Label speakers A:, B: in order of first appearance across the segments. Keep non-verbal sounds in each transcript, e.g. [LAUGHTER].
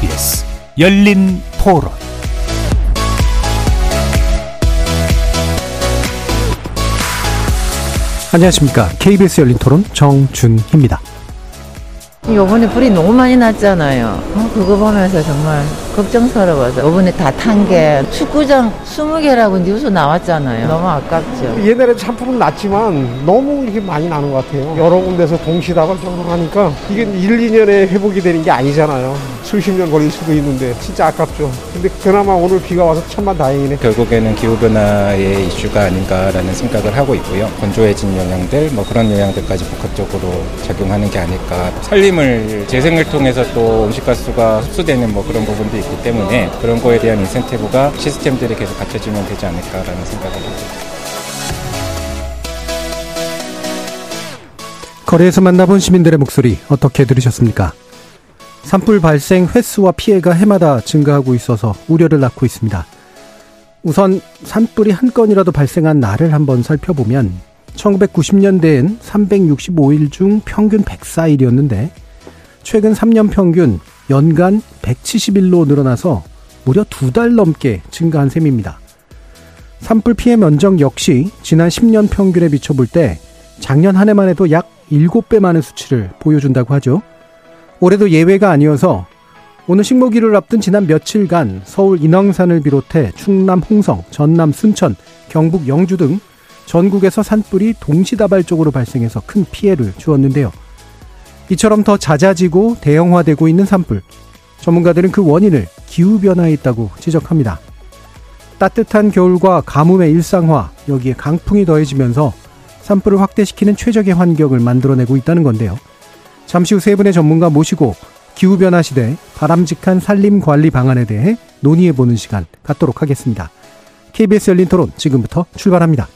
A: KBS 열린 토론 안녕하십니까. KBS 열린 토론 정준희입니다.
B: 요번에 불이 너무 많이 났잖아요. 어, 그거 보면서 정말 걱정스러워서 요번에 다 탄 게 축구장 20개라고 뉴스 나왔잖아요. 너무 아깝죠.
C: 옛날에 산불은 났지만 너무 이렇게 많이 나는 것 같아요. 여러 군데서 동시다발적으로 하니까 이게 1, 2년에 회복이 되는 게 아니잖아요. 수십 년 걸릴 수도 있는데 진짜 아깝죠. 근데 그나마 오늘 비가 와서 천만 다행이네.
D: 결국에는 기후변화의 이슈가 아닌가라는 생각을 하고 있고요. 건조해진 영향들, 뭐 그런 영향들까지 복합적으로 작용하는 게 아닐까. 살림을 재생을 통해서 또 온실가스가 흡수되는 뭐 그런 부분도 있기 때문에 그런 거에 대한 인센티브가 시스템들이 계속 갖춰지면 되지 않을까라는 생각을 있습니다.
A: 거리에서 만나본 시민들의 목소리 어떻게 들으셨습니까? 산불 발생 횟수와 피해가 해마다 증가하고 있어서 우려를 낳고 있습니다. 우선 산불이 한 건이라도 발생한 날을 한번 살펴보면 1990년대엔 365일 중 평균 104일이었는데 최근 3년 평균 연간 170일로 늘어나서 무려 두 달 넘게 증가한 셈입니다. 산불 피해 면적 역시 지난 10년 평균에 비춰볼 때 작년 한 해만 해도 약 7배 많은 수치를 보여준다고 하죠. 올해도 예외가 아니어서 오늘 식목일을 앞둔 지난 며칠간 서울 인왕산을 비롯해 충남 홍성, 전남 순천, 경북 영주 등 전국에서 산불이 동시다발적으로 발생해서 큰 피해를 주었는데요. 이처럼 더 잦아지고 대형화되고 있는 산불. 전문가들은 그 원인을 기후변화에 있다고 지적합니다. 따뜻한 겨울과 가뭄의 일상화, 여기에 강풍이 더해지면서 산불을 확대시키는 최적의 환경을 만들어내고 있다는 건데요. 잠시 후 세 분의 전문가 모시고 기후변화 시대 바람직한 산림 관리 방안에 대해 논의해보는 시간 갖도록 하겠습니다. KBS 열린 토론 지금부터 출발합니다.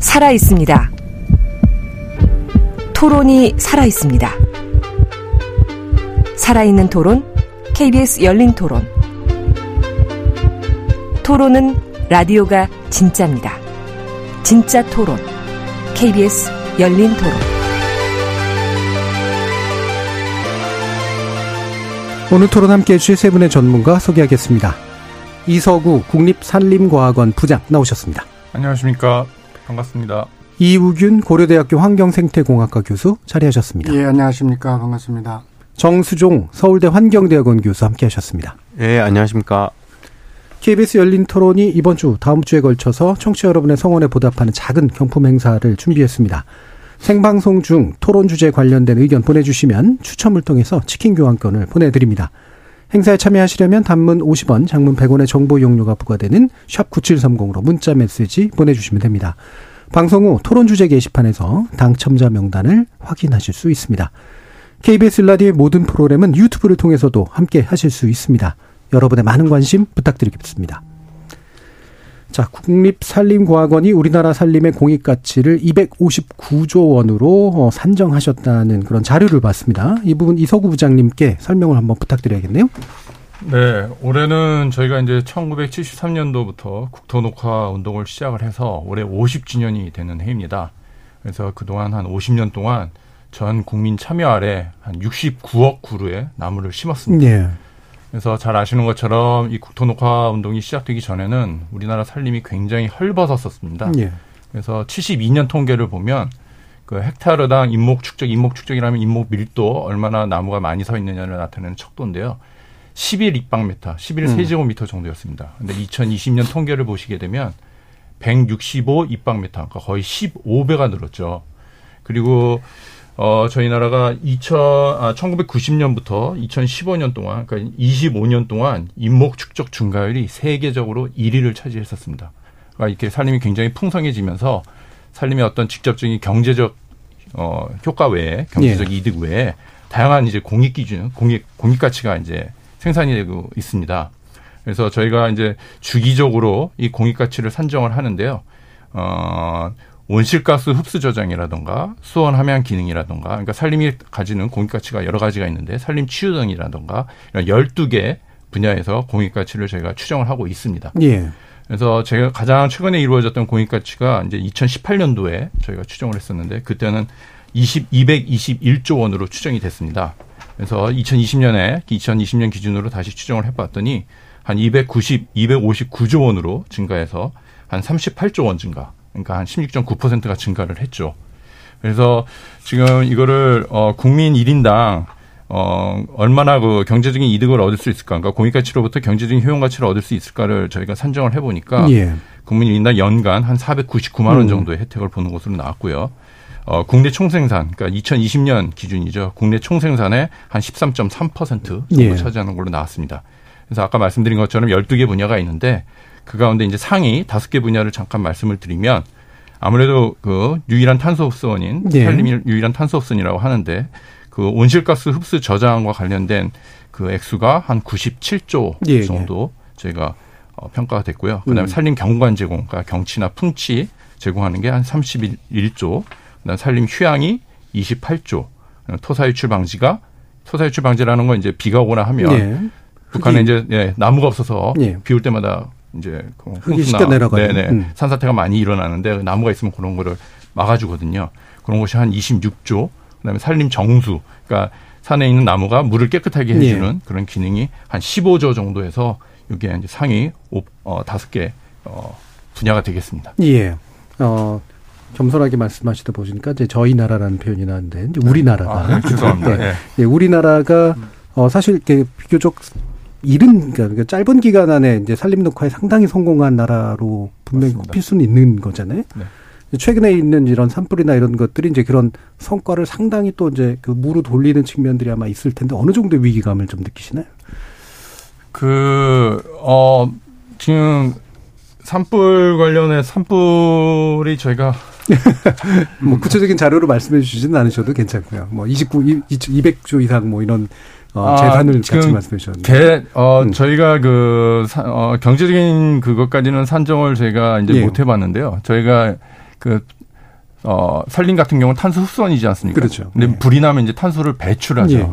E: 살아 있습니다. 토론이 살아 있습니다. 살아있는 토론, KBS 열린 토론. 토론은 라디오가 진짜입니다. 진짜 토론, KBS 열린 토론.
A: 오늘 토론 함께 해주실 세 분의 전문가 소개하겠습니다. 이서구 국립산림과학원 부장 나오셨습니다.
F: 안녕하십니까. 반갑습니다.
A: 이우균 고려대학교 환경생태공학과 교수 자리하셨습니다.
G: 예, 안녕하십니까. 반갑습니다.
A: 정수종 서울대 환경대학원 교수 함께 하셨습니다.
H: 예, 안녕하십니까.
A: KBS 열린 토론이 이번 주 다음 주에 걸쳐서 청취자 여러분의 성원에 보답하는 작은 경품 행사를 준비했습니다. 생방송 중 토론 주제 관련된 의견 보내주시면 추첨을 통해서 치킨 교환권을 보내드립니다. 행사에 참여하시려면 단문 50원, 장문 100원의 정보 이용료가 부과되는 샵 9730으로 문자 메시지 보내주시면 됩니다. 방송 후 토론 주제 게시판에서 당첨자 명단을 확인하실 수 있습니다. KBS 라디오의 모든 프로그램은 유튜브를 통해서도 함께 하실 수 있습니다. 여러분의 많은 관심 부탁드리겠습니다. 자, 국립산림과학원이 우리나라 산림의 공익 가치를 259조 원으로 어, 산정하셨다는 그런 자료를 봤습니다. 이 부분 이서구 부장님께 설명을 한번 부탁드려야겠네요.
F: 네, 올해는 저희가 이제 1973년도부터 국토 녹화 운동을 시작을 해서 올해 50주년이 되는 해입니다. 그래서 그동안 한 50년 동안 전 국민 참여 아래 한 69억 그루의 나무를 심었습니다.
A: 네.
F: 그래서 잘 아시는 것처럼 이 국토녹화 운동이 시작되기 전에는 우리나라 산림이 굉장히 헐벗었었습니다.
A: 예.
F: 그래서 72년 통계를 보면 그 헥타르당 인목 축적, 인목 축적이라면 인목 밀도 얼마나 나무가 많이 서 있느냐를 나타내는 척도인데요. 11 입방미터, 11 세제곱미터 정도였습니다. 근데 2020년 통계를 보시게 되면 165 입방미터, 그러니까 거의 15배가 늘었죠. 그리고 어, 저희 나라가 2000, 아, 1990년부터 2015년 동안, 그러니까 25년 동안 인목 축적 증가율이 세계적으로 1위를 차지했었습니다. 그러니까 이렇게 산림이 굉장히 풍성해지면서 산림의 어떤 직접적인 경제적 어, 효과 외에 경제적
A: 예.
F: 이득 외에 다양한 이제 공익 기준, 공익 공익 가치가 이제 생산이 되고 있습니다. 그래서 저희가 이제 주기적으로 이 공익 가치를 산정을 하는데요. 어, 온실가스 흡수 저장이라던가 수원 함양 기능이라던가 그러니까 산림이 가지는 공익 가치가 여러 가지가 있는데 산림 치유 등이라던가 이런 12개 분야에서 공익 가치를 저희가 추정을 하고 있습니다.
A: 예.
F: 그래서 제가 가장 최근에 이루어졌던 공익 가치가 이제 2018년도에 저희가 추정을 했었는데 그때는 20, 221조 원으로 추정이 됐습니다. 그래서 2020년에 2020년 기준으로 다시 추정을 해 봤더니 한 290, 259조 원으로 증가해서 한 38조 원 증가. 그러니까 한 16.9%가 증가를 했죠. 그래서 지금 이거를 어 국민 1인당 어 얼마나 그 경제적인 이득을 얻을 수 있을까? 그러니까 공익 가치로부터 경제적인 효용 가치를 얻을 수 있을까를 저희가 산정을 해 보니까
A: 예.
F: 국민 1인당 연간 한 499만 원
A: 음.
F: 정도의 혜택을 보는 것으로 나왔고요. 어, 국내 총생산, 그러니까 2020년 기준이죠. 국내 총생산의 한 13.3% 정도
A: 예.
F: 차지하는 걸로 나왔습니다. 그래서 아까 말씀드린 것처럼 12개 분야가 있는데 그 가운데 이제 상위 5개 분야를 잠깐 말씀을 드리면 아무래도 그 유일한 탄소 흡수원인
A: 예.
F: 산림이 유일한 탄소 흡수원이라고 하는데 그 온실가스 흡수 저장과 관련된 그 액수가 한 97조
A: 예, 예.
F: 정도 저희가 어, 평가가 됐고요. 그다음에
A: 음.
F: 산림 경관 제공, 그러니까 경치나 풍치 제공하는 게 한 31조, 그다음 산림 휴양이 28조, 토사 유출 방지가 토사 유출 방지라는 건 이제 비가 오거나 하면
A: 예.
F: 북한에
A: 흙이-
F: 이제 예, 나무가 없어서
A: 예.
F: 비올 때마다 이제 그
A: 흙이 씻겨 내려가요.
F: 네네
A: 음.
F: 산사태가 많이 일어나는데 그 나무가 있으면 그런 거를 막아주거든요. 그런 것이 한 26조. 그다음에 산림 정수, 그러니까 산에 있는 나무가 물을 깨끗하게 해주는 그런 기능이 한 15조 정도 해서 이게 이제 상위 오- 어, 다섯 개 어, 분야가 되겠습니다.
A: 예. 어, 겸손하게 말씀하시다 보시니까 이제 저희 나라라는 표현이 나는데 이제 우리나라가
F: 아, 네, 죄송합니다.
A: 네. [LAUGHS]
F: 예.
A: 예, 우리나라가 어 사실 이렇게 비교적 이른 그러니까 짧은 기간 안에 이제 산림 녹화에 상당히 성공한 나라로 분명히
F: 맞습니다.
A: 꼽힐 수는 있는 거잖아요.
F: 네.
A: 최근에 있는 이런 산불이나 이런 것들이 이제 그런 성과를 상당히 또 이제 그 무로 돌리는 측면들이 아마 있을 텐데 어느 정도의 위기감을 좀 느끼시나요?
F: 그, 어, 지금 산불 관련해 산불이 저희가 [LAUGHS]
A: 뭐 구체적인 자료로 말씀해 주시지는 않으셔도 괜찮고요. 뭐 29, 200조 이상 뭐 이런 어,
F: 아,
A: 재산을
F: 지금
A: 같이 말씀해 주셨는데.
F: 개, 어,
A: 음.
F: 저희가 그, 사- 어, 경제적인 그것까지는 산정을 저희가 이제
A: 예.
F: 못 해봤는데요. 저희가 그, 어, 산림 같은 경우는 탄소 흡수원이지 않습니까?
A: 그렇죠.
F: 근데
A: 예.
F: 불이 나면 이제 탄소를 배출하죠.
A: 예, 예.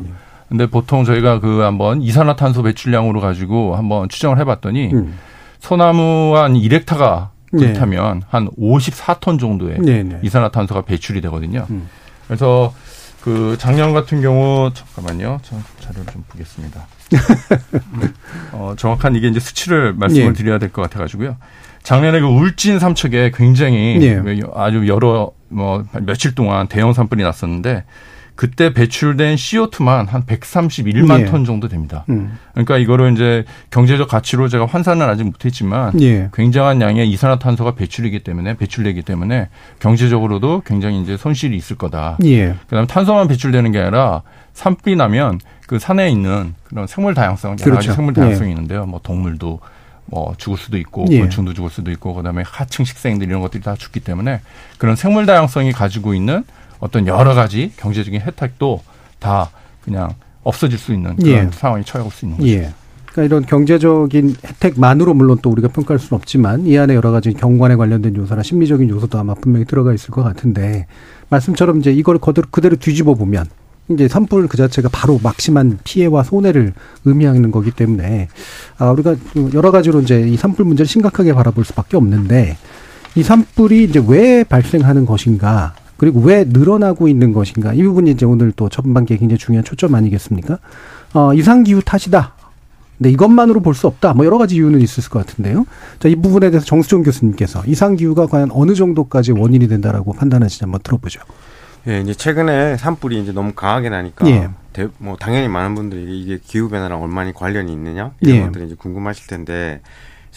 F: 근데 보통 저희가 그 한번 이산화탄소 배출량으로 가지고 한번 추정을 해봤더니
A: 음.
F: 소나무 한 1헥타가
A: 예.
F: 불타면 한 54톤 정도의
A: 네, 네.
F: 이산화탄소가 배출이 되거든요.
A: 음.
F: 그래서 그 작년 같은 경우 잠깐만요. 저 자료를 좀 보겠습니다. [LAUGHS] 어, 정확한 이게 이제 수치를 말씀을
A: 예.
F: 드려야 될 것 같아 가지고요. 작년에 그 울진 삼척에 굉장히
A: 예.
F: 아주 여러 뭐 며칠 동안 대형 산불이 났었는데 그때 배출된 CO2만 한 131만
A: 예.
F: 톤 정도 됩니다.
A: 음.
F: 그러니까 이거를 이제 경제적 가치로 제가 환산은 아직 못했지만
A: 예.
F: 굉장한 양의 이산화탄소가 배출이기 때문에 배출되기 때문에 경제적으로도 굉장히 이제 손실이 있을 거다.
A: 예.
F: 그다음에 탄소만 배출되는 게 아니라 산불이 나면 그 산에 있는 그런 생물 다양성 여러 가지
A: 그렇죠.
F: 생물 다양성이 있는데요. 뭐 동물도 뭐 죽을 수도 있고
A: 예.
F: 곤충도 죽을 수도 있고 그다음에 하층 식생들 이런 것들이 다 죽기 때문에 그런 생물 다양성이 가지고 있는 어떤 여러 가지 경제적인 혜택도 다 그냥 없어질 수 있는 그런
A: 예.
F: 상황이 처해올 수 있는 거죠.
A: 예. 그러니까 이런 경제적인 혜택만으로 물론 또 우리가 평가할 수는 없지만 이 안에 여러 가지 경관에 관련된 요소나 심리적인 요소도 아마 분명히 들어가 있을 것 같은데 말씀처럼 이제 이걸 그대로, 그대로 뒤집어 보면 이제 산불 그 자체가 바로 막심한 피해와 손해를 의미하는 거기 때문에 아 우리가 여러 가지로 이제 이 산불 문제를 심각하게 바라볼 수밖에 없는데 이 산불이 이제 왜 발생하는 것인가 그리고 왜 늘어나고 있는 것인가 이 부분이 이제 오늘 또 전반기에 굉장히 중요한 초점 아니겠습니까? 어, 이상기후 탓이다. 근데 이것만으로 볼 수 없다. 뭐 여러 가지 이유는 있을 것 같은데요. 자, 이 부분에 대해서 정수정 교수님께서 이상기후가 과연 어느 정도까지 원인이 된다라고 판단하시지 한번 들어보죠.
H: 예, 이제 최근에 산불이 이제 너무 강하게 나니까
A: 예.
H: 대- 뭐 당연히 많은 분들이 이게 기후 변화랑 얼마나 관련이 있느냐 이런
A: 예.
H: 것들이 이제 궁금하실 텐데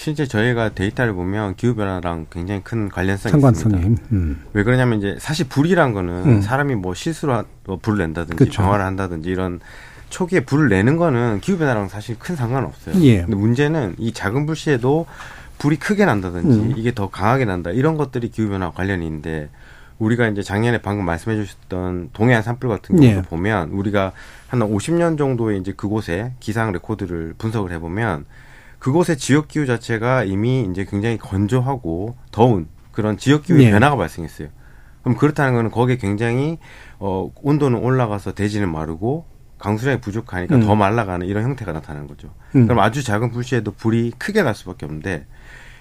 H: 실제 저희가 데이터를 보면 기후 변화랑 굉장히 큰 관련성이
A: 상관성이.
H: 있습니다.
A: 음.
H: 왜 그러냐면 이제 사실 불이란 거는
A: 음.
H: 사람이 뭐 실수로 하- 뭐 불을 낸다든지
A: 그쵸.
H: 방화를 한다든지 이런 초기에 불을 내는 거는 기후 변화랑 사실 큰 상관없어요.
A: 예.
H: 근데 문제는 이 작은 불씨에도 불이 크게 난다든지
A: 음.
H: 이게 더 강하게 난다 이런 것들이 기후 변화와 관련이 있는데 우리가 이제 작년에 방금 말씀해 주셨던 동해안 산불 같은 경우도
A: 예.
H: 보면 우리가 한 50년 정도의 이제 그곳에 기상 레코드를 분석을 해 보면 그곳의 지역 기후 자체가 이미 이제 굉장히 건조하고 더운 그런 지역 기후의
A: 예.
H: 변화가 발생했어요. 그럼 그렇다는 거는 거기에 굉장히 어 온도는 올라가서 대지는 마르고 강수량이 부족하니까
A: 음.
H: 더 말라가는 이런 형태가 나타나는 거죠.
A: 음.
H: 그럼 아주 작은 불씨에도 불이 크게 날 수밖에 없는데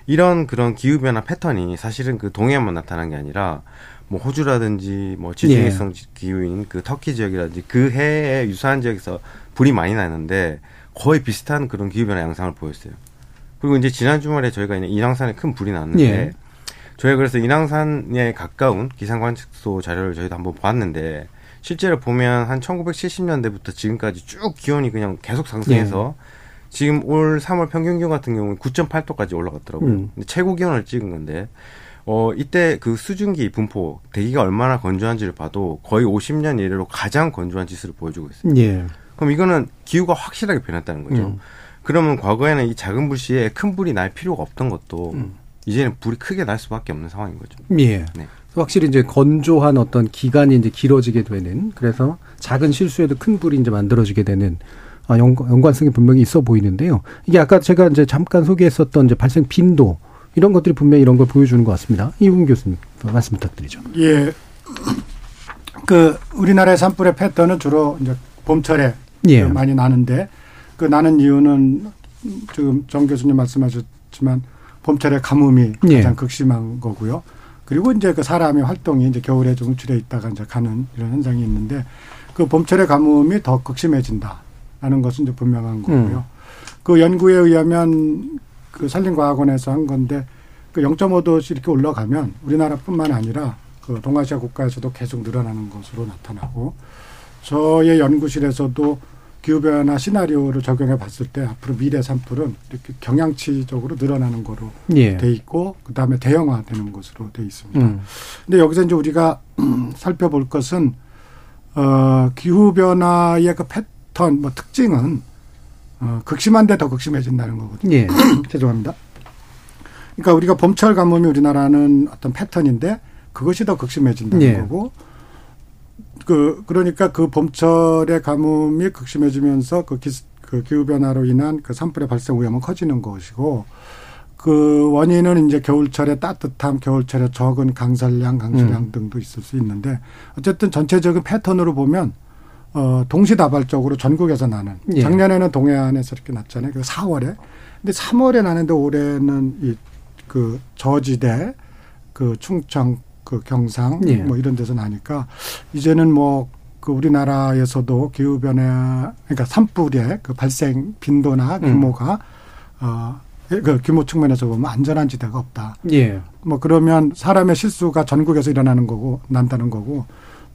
H: 이런 그런 기후 변화 패턴이 사실은 그 동해안만 나타난 게 아니라 뭐 호주라든지 뭐 지중해성 기후인 그 터키 지역이라든지 그 해에 유사한 지역에서 불이 많이 나는데 거의 비슷한 그런 기후 변화 양상을 보였어요. 그리고 이제 지난 주말에 저희가 인왕산에 큰 불이 났는데
A: 예.
H: 저희가 그래서 인왕산에 가까운 기상 관측소 자료를 저희도 한번 봤는데 실제로 보면 한 1970년대부터 지금까지 쭉 기온이 그냥 계속 상승해서 지금 올 3월 평균 기온 같은 경우는 9.8도까지 올라갔더라고요.
A: 음.
H: 근데 최고 기온을 찍은 건데 어 이때 그 수증기 분포 대기가 얼마나 건조한지를 봐도 거의 50년 이래로 가장 건조한 지수를 보여주고 있어요.
A: 예.
H: 그럼 이거는 기후가 확실하게 변했다는 거죠.
A: 음.
H: 그러면 과거에는 이 작은 불씨에 큰 불이 날 필요가 없던 것도
A: 음.
H: 이제는 불이 크게 날 수밖에 없는 상황인 거죠.
A: 예.
H: 네.
A: 확실히 이제 건조한 어떤 기간이 이제 길어지게 되는 그래서 작은 실수에도 큰 불이 이제 만들어지게 되는 아, 연, 연관성이 분명히 있어 보이는데요. 이게 아까 제가 이제 잠깐 소개했었던 이제 발생 빈도 이런 것들이 분명히 이런 걸 보여주는 것 같습니다. 이훈 교수님 말씀 부탁드리죠.
G: 예. 그 우리나라의 산불의 패턴은 주로 이제 봄철에
A: 예.
G: 그 많이 나는데 그 나는 이유는 지금 정 교수님 말씀하셨지만 봄철에 가뭄이
A: 예.
G: 가장 극심한 거고요. 그리고 이제 그 사람의 활동이 이제 겨울에 좀 움츠려 있다가 이제 가는 이런 현상이 있는데 그 봄철의 가뭄이 더 극심해진다라는 것은 이제 분명한 거고요. 그 연구에 의하면 그 산림과학원에서 한 건데 그 0.5도씩 이렇게 올라가면 우리나라뿐만 아니라 그 동아시아 국가에서도 계속 늘어나는 것으로 나타나고 저의 연구실에서도 기후변화 시나리오를 적용해 봤을 때 앞으로 미래 산불은 이렇게 경향치적으로 늘어나는 거로
A: 예.
G: 돼 있고 그다음에 대형화되는 것으로 돼 있습니다.
A: 음.
G: 근데 여기서 이제 우리가 살펴볼 것은 어 기후 변화의 그 패턴 뭐 특징은 어 극심한데 더 극심해진다는 거거든요.
A: 예. [CLEARS THROAT]
G: 죄송합니다. 그러니까 우리가 봄철 가뭄이 우리나라는 어떤 패턴인데 그것이 더 극심해진다는
A: 예.
G: 거고 그 그러니까 그 봄철의 가뭄이 극심해지면서 그, 기, 그 기후 변화로 인한 그 산불의 발생 위험은 커지는 것이고 그 원인은 이제 겨울철에 따뜻함, 겨울철에 적은 강설량, 강수량
A: 음.
G: 등도 있을 수 있는데 어쨌든 전체적인 패턴으로 보면 어 동시다발적으로 전국에서 나는
A: 예.
G: 작년에는 동해안에서 이렇게 났잖아요. 그 4월에 근데 3월에 나는데 올해는 이 그 저지대, 그 충청, 그 경상
A: 예.
G: 뭐 이런 데서 나니까 이제는 뭐 그 우리나라에서도 기후 변화 그러니까 산불의 그 발생 빈도나
A: 음.
G: 규모가 어그 규모 측면에서 보면 안전한 지대가 없다.
A: 예.
G: 뭐 그러면 사람의 실수가 전국에서 일어나는 거고 난다는 거고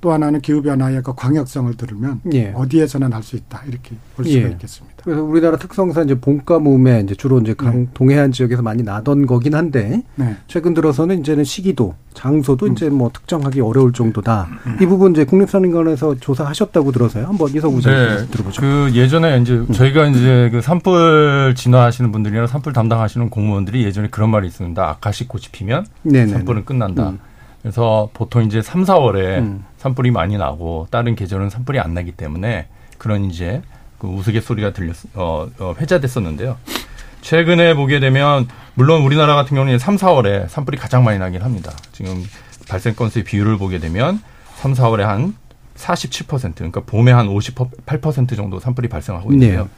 G: 또 하나는 기후 변화의 그 광역성을 들으면
A: 예.
G: 어디에서나 날 수 있다 이렇게 볼 수가
A: 예.
G: 있겠습니다.
A: 그래서 우리나라 특성상 이제 봄가뭄에 이제 주로 이제 강
G: 네.
A: 동해안 지역에서 많이 나던 거긴 한데
G: 네.
A: 최근 들어서는 이제는 시기도 장소도 이제 뭐 특정하기 어려울 정도다. 이 부분 이제 국립산림관에서 조사하셨다고 들어서요. 한번 이성우
F: 네,
A: 장님 들어보죠.
F: 그 예전에 이제 저희가 이제 그 산불 진화하시는 분들이나 산불 담당하시는 공무원들이 예전에 그런 말이 있습니다. 아카시 꽃이 피면
A: 네네.
F: 산불은 끝난다.
A: 음.
F: 그래서 보통 이제 3, 4월에
A: 음.
F: 산불이 많이 나고 다른 계절은 산불이 안 나기 때문에 그런 이제 그 우스갯소리가 들렸 어, 어 회자됐었는데요. 최근에 보게 되면 물론 우리나라 같은 경우는 3, 4월에 산불이 가장 많이 나긴 합니다. 지금 발생 건수의 비율을 보게 되면 3, 4월에 한 47% 그러니까 봄에 한 58% 정도 산불이 발생하고 있는데요.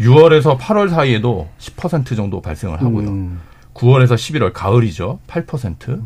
F: 6월에서 8월 사이에도 10% 정도 발생을 하고요.
A: 음.
F: 9월에서 11월 가을이죠. 8%.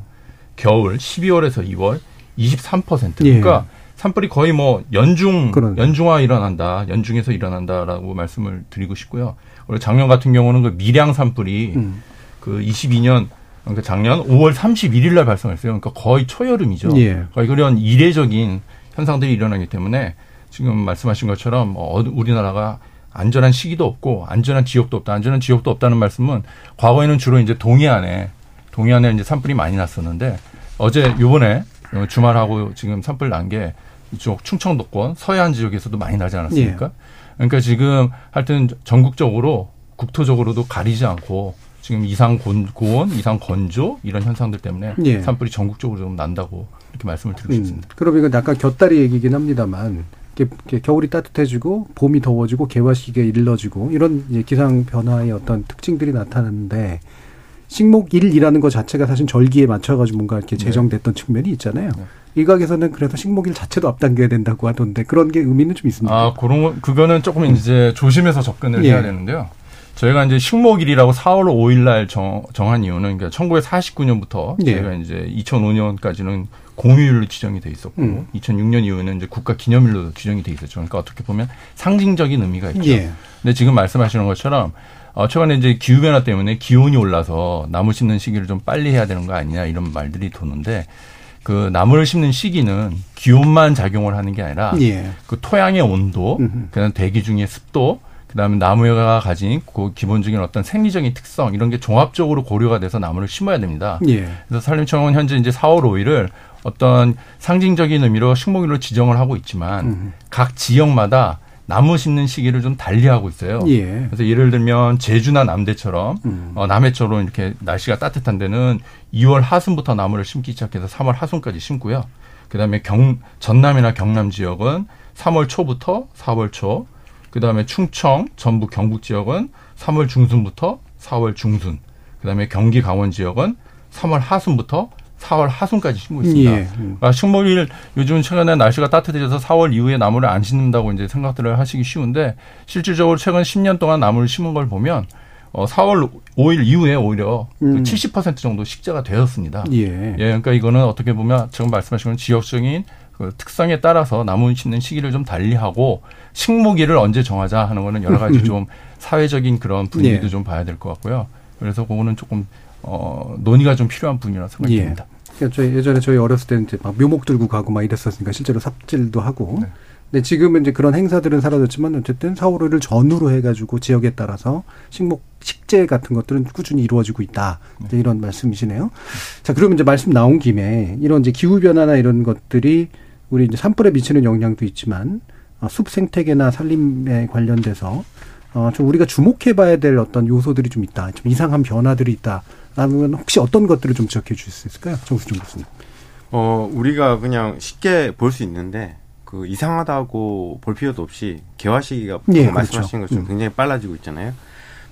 F: 겨울 12월에서 2월 23%.
A: 예.
F: 그러니까 산불이 거의 뭐 연중
A: 그러네요.
F: 연중화 일어난다. 연중에서 일어난다라고 말씀을 드리고 싶고요. 원래 작년 같은 경우는 그 밀양 산불이
A: 음.
F: 그 22년 그러니까 작년 5월 31일 날 발생했어요. 그러니까 거의 초여름이죠.
A: 예.
F: 거의 그런 이례적인 현상들이 일어나기 때문에 지금 말씀하신 것처럼 어, 우리나라가 안전한 시기도 없고 안전한 지역도 없다. 안전한 지역도 없다는 말씀은 과거에는 주로 이제 동해안에 동해안에 이제 산불이 많이 났었는데 어제 요번에 주말하고 지금 산불 난 게 이쪽 충청도권 서해안 지역에서도 많이 나지 않았습니까? 그러니까 지금 하여튼 전국적으로 국토적으로도 가리지 않고 지금 이상 곤- 고온, 이상 건조 이런 현상들 때문에
A: 예.
F: 산불이 전국적으로 좀 난다고 이렇게 말씀을 드리고
A: 음.
F: 싶습니다.
A: 그럼 이건 약간 곁다리 얘기긴 합니다만 이렇게, 겨울이 따뜻해지고 봄이 더워지고 개화 시기가 일러지고 이런 기상 변화의 어떤 특징들이 나타나는데 식목일이라는 것 자체가 사실 절기에 맞춰가지고 뭔가 이렇게
F: 네.
A: 제정됐던 측면이 있잖아요.
F: 네.
A: 일각에서는 그래서 식목일 자체도 앞당겨야 된다고 하던데 그런 게 의미는 좀 있습니다.
F: 아, 그런 거, 그거는 조금 이제 조심해서 접근을
A: 예.
F: 해야 되는데요. 저희가 이제 식목일이라고 4월 5일 날 정, 정한 이유는 그러니까 1949년부터
A: 예.
F: 저희가 이제 2005년까지는 공휴일로 지정이 돼 있었고
A: 음.
F: 2006년 이후에는 이제 국가 기념일로 지정이 돼 있었죠. 그러니까 어떻게 보면 상징적인 의미가 있죠.
A: 예.
F: 근데 지금 말씀하시는 것처럼 어, 최근에 이제 기후 변화 때문에 기온이 올라서 나무 심는 시기를 좀 빨리 해야 되는 거 아니냐 이런 말들이 도는데 그 나무를 심는 시기는 기온만 작용을 하는 게 아니라
A: 예.
F: 그 토양의 온도. 그다음 대기 중의 습도, 그다음에 나무가 가진 그 기본적인 어떤 생리적인 특성 이런 게 종합적으로 고려가 돼서 나무를 심어야 됩니다.
A: 예.
F: 그래서 산림청은 현재 이제 4월 5일을 어떤 상징적인 의미로 식목일로 지정을 하고 있지만
A: 음.
F: 각 지역마다 나무 심는 시기를 좀 달리하고 있어요.
A: 예.
F: 그래서 예를 들면 제주나 남대처럼
A: 음.
F: 어, 남해처럼 이렇게 날씨가 따뜻한 데는 2월 하순부터 나무를 심기 시작해서 3월 하순까지 심고요. 그다음에 경 전남이나 경남 지역은 3월 초부터 4월 초, 그다음에 충청, 전북, 경북 지역은 3월 중순부터 4월 중순, 그다음에 경기 강원 지역은 3월 하순부터 4월 하순까지 심고 있습니다.
A: 예. 음.
F: 아, 식목일 요즘 최근에 날씨가 따뜻해져서 4월 이후에 나무를 안 심는다고 이제 생각들을 하시기 쉬운데 실질적으로 최근 10년 동안 나무를 심은 걸 보면 어, 4월 5일 이후에 오히려
A: 음.
F: 그70% 정도 식재가 되었습니다.
A: 예.
F: 예, 그러니까 이거는 어떻게 보면 지금 말씀하신 건 지역적인 그 특성에 따라서 나무 심는 시기를 좀 달리하고 식목일을 언제 정하자 하는 거는 여러 가지 [LAUGHS] 좀 사회적인 그런 분위기도
A: 예.
F: 좀 봐야 될 것 같고요. 그래서 그거는 조금 어, 논의가 좀 필요한 부분이라고 생각이
A: 예.
F: 듭니다.
A: 그러니까 저희 예전에 저희 어렸을 때는 이제 막 묘목 들고 가고 막 이랬었으니까 실제로 삽질도 하고.
F: 네.
A: 근데 지금은 이제 그런 행사들은 사라졌지만 어쨌든 4월 5일을 전후로 해가지고 지역에 따라서 식목 식재 같은 것들은 꾸준히 이루어지고 있다. 이제 이런 말씀이시네요. 자, 그러면 이제 말씀 나온 김에 이런 이제 기후 변화나 이런 것들이 우리 이제 산불에 미치는 영향도 있지만 어, 숲 생태계나 산림에 관련돼서 어, 좀 우리가 주목해봐야 될 어떤 요소들이 좀 있다. 좀 이상한 변화들이 있다. 라면 혹시 어떤 것들을 좀 지적해 주실 수 있을까요? 정수준 교수님.
H: 어, 우리가 그냥 쉽게 볼 수 있는데, 그 이상하다고 볼 필요도 없이 개화 시기가
A: 예,
H: 방금 말씀하신
A: 그렇죠.
H: 것처럼
A: 음.
H: 굉장히 빨라지고 있잖아요.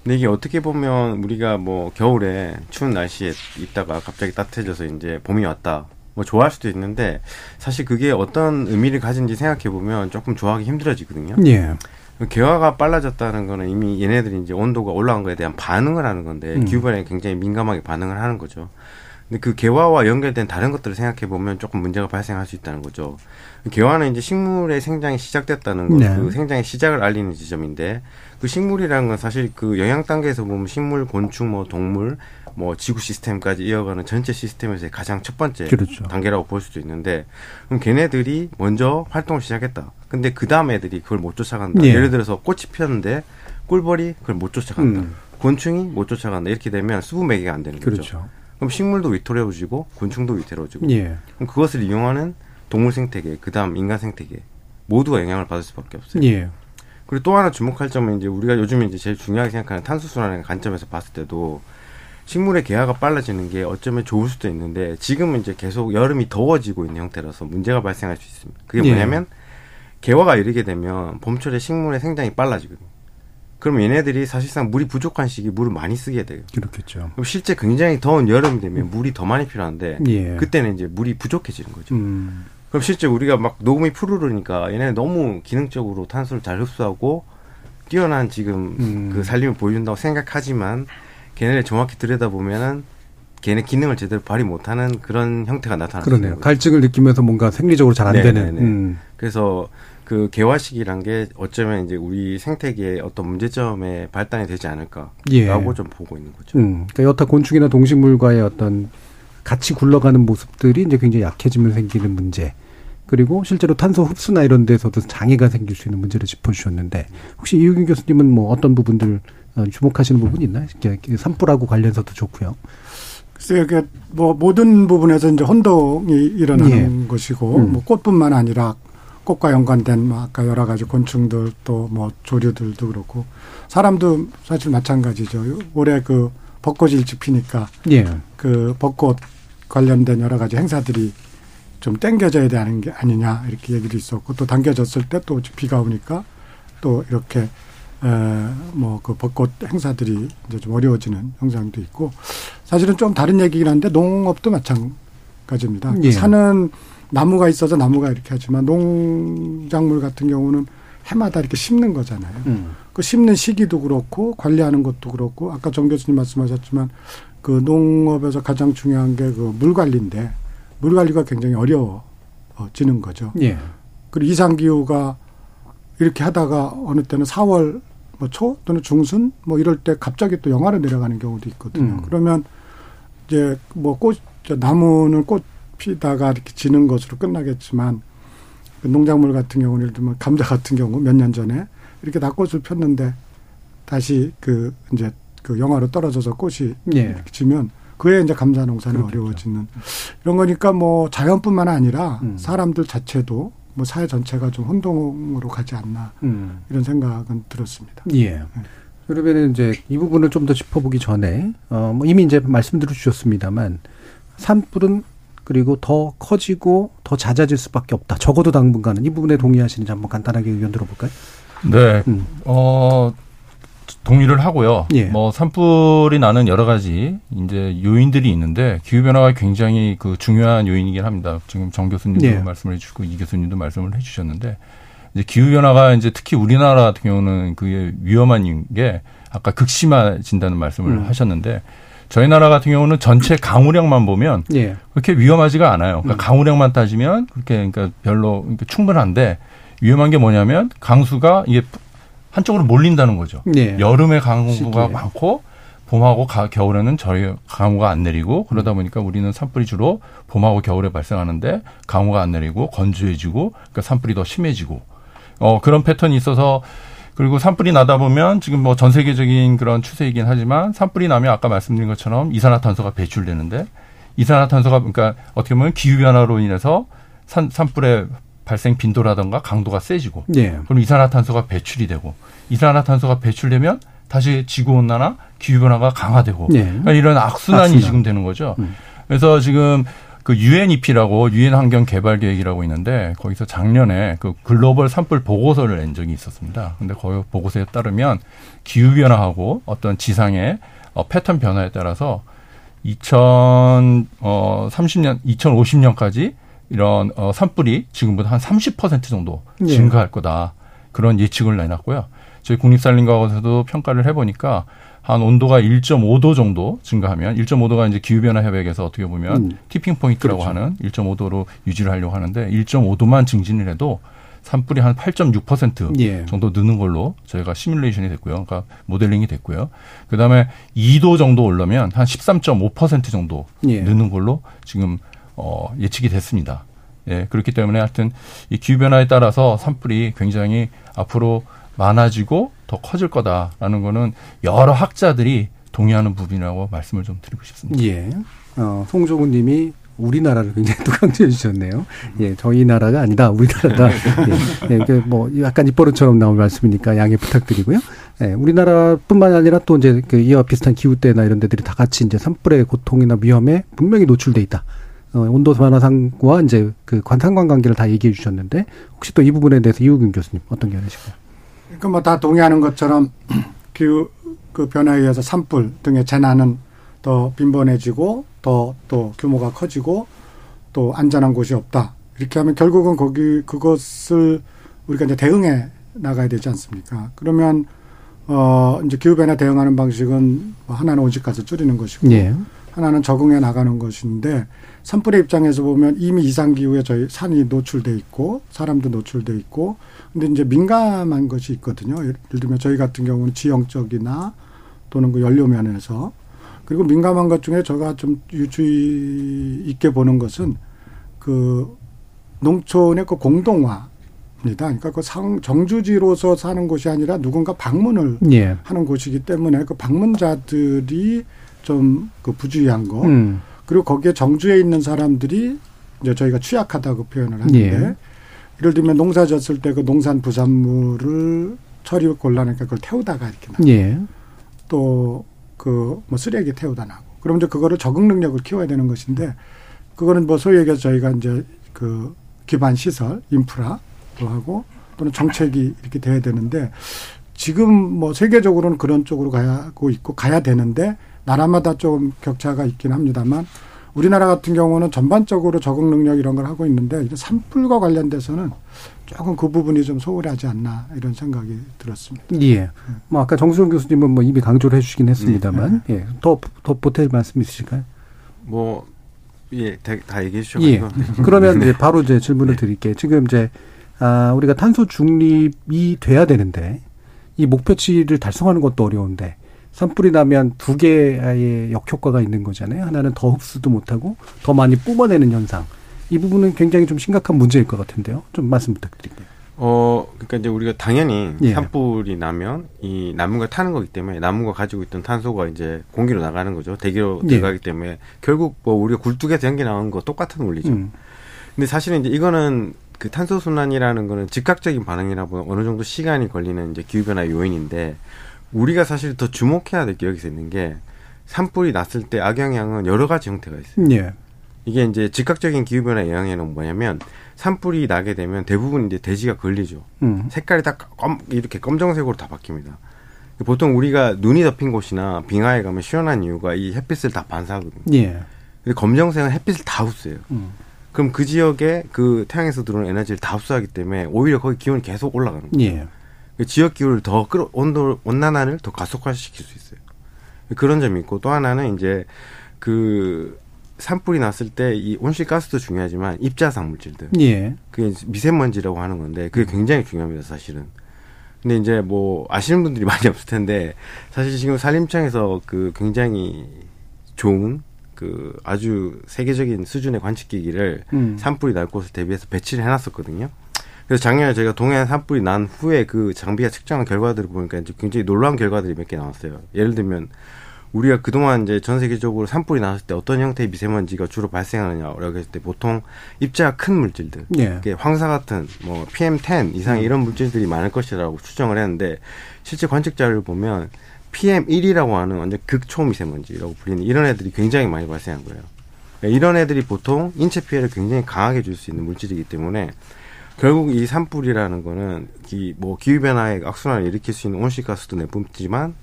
H: 근데 이게 어떻게 보면 우리가 뭐 겨울에 추운 날씨에 있다가 갑자기 따뜻해져서 이제 봄이 왔다. 뭐 좋아할 수도 있는데 사실 그게 어떤 의미를 가진지 생각해 보면 조금 좋아하기 힘들어지거든요.
A: 예.
H: 개화가 빨라졌다는 거는 이미 얘네들이 이제 온도가 올라간 거에 대한 반응을 하는 건데
A: 음.
H: 기후 변화에 굉장히 민감하게 반응을 하는 거죠. 근데 그 개화와 연결된 다른 것들을 생각해 보면 조금 문제가 발생할 수 있다는 거죠. 개화는 이제 식물의 생장이 시작됐다는 것,
A: 네.
H: 그 생장의 시작을 알리는 지점인데 그 식물이라는 건 사실 그 영양 단계에서 보면 식물, 곤충, 뭐 동물, 뭐 지구 시스템까지 이어가는 전체 시스템에서의 가장 첫 번째
A: 그렇죠.
H: 단계라고 볼 수도 있는데 그럼 걔네들이 먼저 활동을 시작했다. 근데 그 다음 애들이 그걸 못 쫓아간다.
A: 예.
H: 예를 들어서 꽃이 피었는데 꿀벌이 그걸 못 쫓아간다.
A: 음.
H: 곤충이 못 쫓아간다. 이렇게 되면 수분 매개가 안 되는 거죠.
A: 그렇죠.
H: 그럼 식물도 위태로워지고 곤충도 위태로워지고
A: 예.
H: 그럼 그것을 이용하는 동물 생태계, 그 다음 인간 생태계 모두가 영향을 받을 수밖에 없어요.
A: 예.
H: 그리고 또 하나 주목할 점은 이제 우리가 요즘에 이제 제일 중요하게 생각하는 탄소순환의 관점에서 봤을 때도 식물의 개화가 빨라지는 게 어쩌면 좋을 수도 있는데 지금은 이제 계속 여름이 더워지고 있는 형태라서 문제가 발생할 수 있습니다. 그게
A: 예.
H: 뭐냐면 개화가 이르게 되면 봄철에 식물의 생장이 빨라지거든요. 그럼 얘네들이 사실상 물이 부족한 시기 물을 많이 쓰게 돼요.
A: 그렇겠죠.
H: 그럼 실제 굉장히 더운 여름이 되면 물이 더 많이 필요한데
A: 예.
H: 그때는 이제 물이 부족해지는 거죠.
A: 음.
H: 그럼 실제 우리가 막 녹음이 푸르르니까 얘네 너무 기능적으로 탄소를 잘 흡수하고 뛰어난 지금
A: 음.
H: 그 살림을 보여준다고 생각하지만 걔네를 정확히 들여다보면은 걔네 기능을 제대로 발휘 못하는 그런 형태가 나타나는
A: 그러네요.
H: 거죠.
A: 갈증을 느끼면서 뭔가 생리적으로 잘안
H: 네,
A: 되는.
H: 네, 네.
A: 음.
H: 그래서 그 개화식이란 게 어쩌면 이제 우리 생태계의 어떤 문제점에 발단이 되지 않을까라고
A: 예.
H: 좀 보고 있는 거죠.
A: 음. 그러니까 여타 곤충이나 동식물과의 어떤 같이 굴러가는 모습들이 이제 굉장히 약해지면 생기는 문제. 그리고 실제로 탄소 흡수나 이런 데서도 장애가 생길 수 있는 문제를 짚어주셨는데 혹시 이유균 교수님은 뭐 어떤 부분들 어, 주목하시는 부분이 있나요? 이렇게 산불하고 관련해서도 좋고요.
G: 글쎄요, 그, 뭐, 모든 부분에서 이제 혼동이 일어나는
A: 예.
G: 것이고,
A: 음.
G: 뭐, 꽃뿐만 아니라 꽃과 연관된, 뭐, 아까 여러 가지 곤충들 또 뭐, 조류들도 그렇고, 사람도 사실 마찬가지죠. 올해 그 벚꽃이 일찍 피니까
A: 예.
G: 그 벚꽃 관련된 여러 가지 행사들이 좀 땡겨져야 되는 게 아니냐, 이렇게 얘기도 있었고, 또 당겨졌을 때 또 비가 오니까 또 이렇게 뭐그 벚꽃 행사들이 이제 좀 어려워지는 현상도 있고 사실은 좀 다른 얘기긴 한데 농업도 마찬가지입니다.
A: 예.
G: 산은 나무가 있어서 나무가 이렇게 하지만 농작물 같은 경우는 해마다 이렇게 심는 거잖아요.
A: 음.
G: 그 심는 시기도 그렇고 관리하는 것도 그렇고 아까 정 교수님 말씀하셨지만 그 농업에서 가장 중요한 게 그 물 관리인데 물 관리가 굉장히 어려워지는 거죠.
A: 예.
G: 그리고 이상 기후가 이렇게 하다가 어느 때는 4월 뭐 초 또는 중순 뭐 이럴 때 갑자기 또 영하로 내려가는 경우도 있거든요.
A: 음.
G: 그러면 이제 뭐 꽃 나무는 꽃 피다가 이렇게 지는 것으로 끝나겠지만 그 농작물 같은 경우는 예를 들면 감자 같은 경우 몇 년 전에 이렇게 다 꽃을 폈는데 다시 그 이제 그 영하로 떨어져서 꽃이
A: 예.
G: 지면 그에 이제 감자 농사는
A: 그렇겠죠.
G: 어려워지는 이런 거니까 뭐 자연뿐만 아니라
A: 음.
G: 사람들 자체도 뭐 사회 전체가 좀 혼동으로 가지 않나
A: 음.
G: 이런 생각은 들었습니다.
A: 예. 그러면 이제 이 부분을 좀 더 짚어보기 전에 어, 뭐 이미 이제 말씀드려 주셨습니다만 산불은 그리고 더 커지고 더 잦아질 수밖에 없다. 적어도 당분간은 이 부분에 동의하시는지 한번 간단하게 의견 들어볼까요?
F: 네.
A: 음.
F: 어, 동의를 하고요.
A: 예.
F: 뭐 산불이 나는 여러 가지 이제 요인들이 있는데 기후 변화가 굉장히 그 중요한 요인이긴 합니다. 지금 정 교수님도
A: 예.
F: 말씀을 해주시고 이 교수님도 말씀을 해주셨는데 이제 기후 변화가 이제 특히 우리나라 같은 경우는 그게 위험한 게 아까 극심해진다는 말씀을
A: 음.
F: 하셨는데 저희 나라 같은 경우는 전체 강우량만 보면
A: 예.
F: 그렇게 위험하지가 않아요. 그러니까
A: 음.
F: 강우량만 따지면 그렇게 그러니까 별로 그러니까 충분한데 위험한 게 뭐냐면 강수가 이게 한쪽으로 몰린다는 거죠.
A: 예.
F: 여름에 강우가
A: 시기에.
F: 많고 봄하고 가- 겨울에는 저희 강우가 안 내리고 그러다 보니까 우리는 산불이 주로 봄하고 겨울에 발생하는데 강우가 안 내리고 건조해지고 그러니까 산불이 더 심해지고 어 그런 패턴이 있어서 그리고 산불이 나다 보면 지금 뭐 전 세계적인 그런 추세이긴 하지만 산불이 나면 아까 말씀드린 것처럼 이산화탄소가 배출되는데 이산화탄소가 그러니까 어떻게 보면 기후 변화로 인해서 산 산불의 발생 빈도라든가 강도가 세지고
A: 예.
F: 그럼 이산화탄소가 배출이 되고 이산화탄소가 배출되면 다시 지구 온난화, 기후 변화가 강화되고
A: 예.
F: 그러니까 이런 악순환이
A: 악순환.
F: 지금 되는 거죠.
A: 음.
F: 그래서 지금 그 UNEP라고 유엔 환경 개발 계획이라고 있는데 거기서 작년에 그 글로벌 산불 보고서를 낸 적이 있었습니다. 근데 거기 보고서에 따르면 기후 변화하고 어떤 지상의 어, 패턴 변화에 따라서 2030년, 2050년까지 이런 어, 산불이 지금보다 한 30% 정도
A: 예.
F: 증가할 거다. 그런 예측을 내놨고요. 저희 국립산림과학원에서도 평가를 해보니까 한 온도가 1.5도 정도 증가하면 1.5도가 이제 기후변화 협약에서 어떻게 보면
A: 음.
F: tipping point라고
A: 그렇죠.
F: 하는 1.5도로 유지를 하려고 하는데 1.5도만 증진을 해도 산불이 한 8.6%
A: 예.
F: 정도 느는 걸로 저희가 시뮬레이션이 됐고요. 그러니까 모델링이 됐고요. 그다음에 2도 정도 올라면 한 13.5% 정도
A: 예.
F: 느는 걸로 지금 어 예측이 됐습니다. 예, 그렇기 때문에 하여튼 이 기후 변화에 따라서 산불이 굉장히 앞으로 많아지고 더 커질 거다라는 거는 여러 학자들이 동의하는 부분이라고 말씀을 좀 드리고 싶습니다.
A: 예. 어, 송종훈 님이 우리나라를 굉장히 또 강조해 주셨네요. 예, 저희 나라가 아니다, 우리나라다. 예, 예, 그 뭐, 약간 입버릇처럼 나온 말씀이니까 양해 부탁드리고요. 예, 우리나라뿐만 아니라 또 이제 그 이와 비슷한 기후대나 이런 데들이 다 같이 이제 산불의 고통이나 위험에 분명히 노출돼 있다. 어, 온도 변화상과 이제 그 관상관 관계를 다 얘기해 주셨는데 혹시 또 이 부분에 대해서 이우균 교수님 어떤 견해실까요?
G: 그러니까 뭐 다 동의하는 것처럼 [CLEARS THROAT] 기후 그 변화에 의해서 산불 등의 재난은 더 빈번해지고 더 또 규모가 커지고 또 안전한 곳이 없다. 이렇게 하면 결국은 거기 그것을 우리가 이제 대응해 나가야 되지 않습니까? 그러면 어 이제 기후 변화 대응하는 방식은 뭐 하나는 온실가스 줄이는 것이고
A: 예.
G: 하나는 적응해 나가는 것인데 산불의 입장에서 보면 이미 이상 기후에 저희 산이 노출돼 있고 사람도 노출돼 있고 근데 이제 민감한 것이 있거든요. 예를 들면 저희 같은 경우는 지형적이나 또는 그 연료 면에서 그리고 민감한 것 중에 제가 좀 유주의 있게 보는 것은 그 농촌의 그 공동화 입니다. 그러니까 그 상, 정주지로서 사는 곳이 아니라 누군가 방문을
A: 예.
G: 하는 곳이기 때문에 그 방문자들이 좀 그 부주의한 거
A: 음.
G: 그리고 거기에 정주에 있는 사람들이 이제 저희가 취약하다고 표현을 하는데
A: 예.
G: 예를 들면 농사 졌을 때 그 농산 부산물을 처리 곤란하니까 그걸 태우다가 이렇게 나고
A: 예.
G: 또그 뭐 쓰레기 태우다 나고 그럼 이제 그거를 적응 능력을 키워야 되는 것인데 그거는 뭐 소위 얘기해서 저희가 이제 그 기반 시설 인프라도 하고 또는 정책이 이렇게 돼야 되는데 지금 뭐 세계적으로는 그런 쪽으로 가고 있고 가야 되는데 나라마다 좀 격차가 있긴 합니다만 우리나라 같은 경우는 전반적으로 적응 능력 이런 걸 하고 있는데 이제 산불과 관련돼서는 조금 그 부분이 좀 소홀하지 않나 이런 생각이 들었습니다.
A: 예. 뭐 아까 정수영 교수님은 뭐 이미 강조를 해주시긴 했습니다만, 예. 더, 더 보탤 말씀 있으실까요?
H: 뭐 예, 다, 다 얘기해
A: 예.
H: 주셔가지고.
A: 그러면 이제 바로 이제 질문을 드릴게요. 지금 이제 아 우리가 탄소 중립이 돼야 되는데 이 목표치를 달성하는 것도 어려운데 산불이 나면 두 개의 역효과가 있는 거잖아요. 하나는 더 흡수도 못하고 더 많이 뿜어내는 현상. 이 부분은 굉장히 좀 심각한 문제일 것 같은데요. 좀 말씀 부탁드릴게요.
H: 어, 그러니까 이제 우리가 당연히
A: 예.
H: 산불이 나면 이 나무가 타는 거기 때문에 나무가 가지고 있던 탄소가 이제 공기로 나가는 거죠. 대기로
A: 예.
H: 들어가기 때문에 결국 뭐 우리가 굴뚝에서 연기 나오는 거 똑같은 원리죠.
A: 음.
H: 근데 사실은 이제 이거는 그 탄소 순환이라는 거는 즉각적인 반응이라 보면 어느 정도 시간이 걸리는 이제 기후 변화 요인인데 우리가 사실 더 주목해야 될 게 여기서 있는 게 산불이 났을 때 악영향은 여러 가지 형태가 있어요.
A: 예.
H: 이게 이제 즉각적인 기후 변화 영향에는 뭐냐면 산불이 나게 되면 대부분 이제 대지가 걸리죠.
A: 음.
H: 색깔이 다 검, 이렇게 검정색으로 다 바뀝니다. 보통 우리가 눈이 덮인 곳이나 빙하에 가면 시원한 이유가 이 햇빛을 다 반사하거든요.
A: 예.
H: 근데 검정색은 햇빛을 다 흡수해요.
A: 음.
H: 그럼 그 지역에 그 태양에서 들어오는 에너지를 다 흡수하기 때문에 오히려 거기 기온이 계속 올라가는 거예요.
A: 예.
H: 그 지역 기후를 더 끌어 온도 온난화를 더 가속화시킬 수 있어요. 그런 점이 있고 또 하나는 이제 그 산불이 났을 때 이 온실가스도 중요하지만 입자상 물질들
A: 예.
H: 그게 미세먼지라고 하는 건데 그게 굉장히 중요합니다 사실은. 근데 이제 뭐 아시는 분들이 [LAUGHS] 많이 없을 텐데 사실 지금 산림청에서 그 굉장히 좋은 그 아주 세계적인 수준의 관측기기를
A: 음.
H: 산불이 날 곳을 대비해서 배치를 해놨었거든요. 그래서 작년에 저희가 동해안 산불이 난 후에 그 장비가 측정한 결과들을 보니까 이제 굉장히 놀라운 결과들이 몇 개 나왔어요. 예를 들면 우리가 그동안 이제 전 세계적으로 산불이 났을 때 어떤 형태의 미세먼지가 주로 발생하느냐라고 했을 때 보통 입자가 큰 물질들,
A: 예.
H: 황사 같은 뭐 PM10 이상의 이런 물질들이 많을 것이라고 추정을 했는데 실제 관측 자료를 보면 PM1이라고 하는 완전 극초 미세먼지라고 불리는 이런 애들이 굉장히 많이 발생한 거예요. 그러니까 이런 애들이 보통 인체 피해를 굉장히 강하게 줄 수 있는 물질이기 때문에 결국 이 산불이라는 거는 이 뭐 기후 변화의 악순환을 일으킬 수 있는 온실가스도 내뿜지만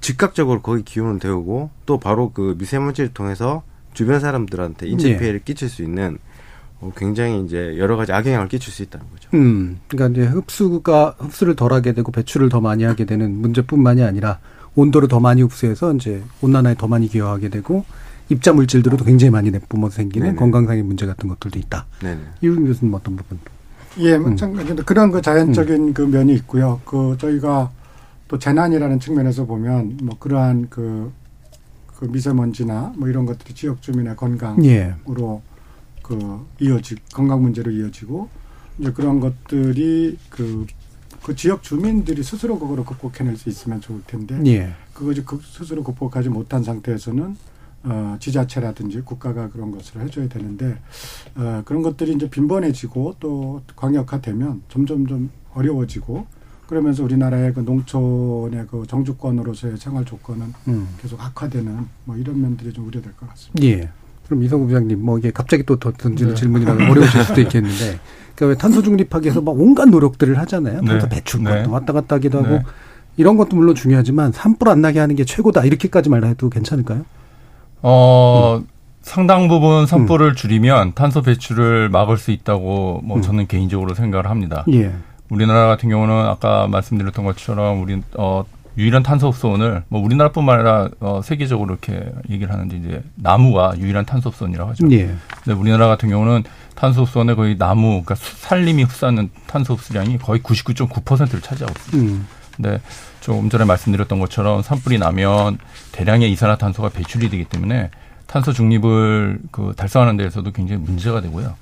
H: 즉각적으로 거기 기온을 데우고 또 바로 그 미세먼지를 통해서 주변 사람들한테 인체
A: 예.
H: 피해를 끼칠 수 있는 어, 굉장히 이제 여러 가지 악영향을 끼칠 수 있다는 거죠.
A: 음. 그러니까 이제 흡수가 흡수를 덜 하게 되고 배출을 더 많이 하게 되는 문제뿐만이 아니라 온도를 더 많이 흡수해서 이제 온난화에 더 많이 기여하게 되고 입자 물질들도 굉장히 많이 내뿜어서 생기는
H: 네네.
A: 건강상의 문제 같은 것들도 있다.
H: 네네.
A: 이윤 교수님 어떤 부분?
G: 예, 마찬가지인데 그런 그 자연적인 그 면이 있고요. 그 저희가 또 재난이라는 측면에서 보면 뭐 그러한 그, 그 미세먼지나 뭐 이런 것들이 지역 주민의 건강으로
A: 예.
G: 그 이어지 건강 문제로 이어지고 이제 그런 것들이 그, 그 지역 주민들이 스스로 그거를 극복해낼 수 있으면 좋을 텐데
A: 예.
G: 그것이 극- 스스로 극복하지 못한 상태에서는 어, 지자체라든지 국가가 그런 것을 해줘야 되는데 어, 그런 것들이 이제 빈번해지고 또 광역화되면 점점 좀 어려워지고 그러면서 우리나라의 그 농촌의 그 정주권으로서의 생활 조건은
A: 음.
G: 계속 악화되는 뭐 이런 면들이 좀 우려될 것 같습니다.
A: 예. 그럼 이성구 부장님, 뭐 이게 갑자기 또더 던지는
F: 네.
A: 질문이라면 어려우실 수도 있겠는데, [LAUGHS] 그러니까 왜 탄소 중립하기 위해서 막 온갖 노력들을 하잖아요. 탄소
F: 네.
A: 배출권도
F: 네.
A: 왔다 갔다 하기도 하고,
F: 네.
A: 이런 것도 물론 중요하지만 산불 안 나게 하는 게 최고다. 이렇게까지 말해도 괜찮을까요?
F: 어, 상당 부분 산불을 줄이면 탄소 배출을 막을 수 있다고 뭐
A: 음.
F: 저는 개인적으로 생각을 합니다.
A: 예.
F: 우리나라 같은 경우는 아까 말씀드렸던 것처럼 우리 어 유일한 탄소 흡수원을 뭐 우리나라뿐만 아니라 어 세계적으로 이렇게 얘기를 하는데 이제 나무가 유일한 탄소 흡수원이라고 하죠.
A: 예.
F: 근데 우리나라 같은 경우는 탄소 흡수원의 거의 나무 그러니까 수- 산림이 흡수하는 탄소 흡수량이 거의 99.9%를 차지하고 있습니다.
A: 음.
F: 근데 조금 전에 말씀드렸던 것처럼 산불이 나면 대량의 이산화탄소가 배출이 되기 때문에 탄소 중립을 그 달성하는 데에서도 굉장히 문제가 되고요.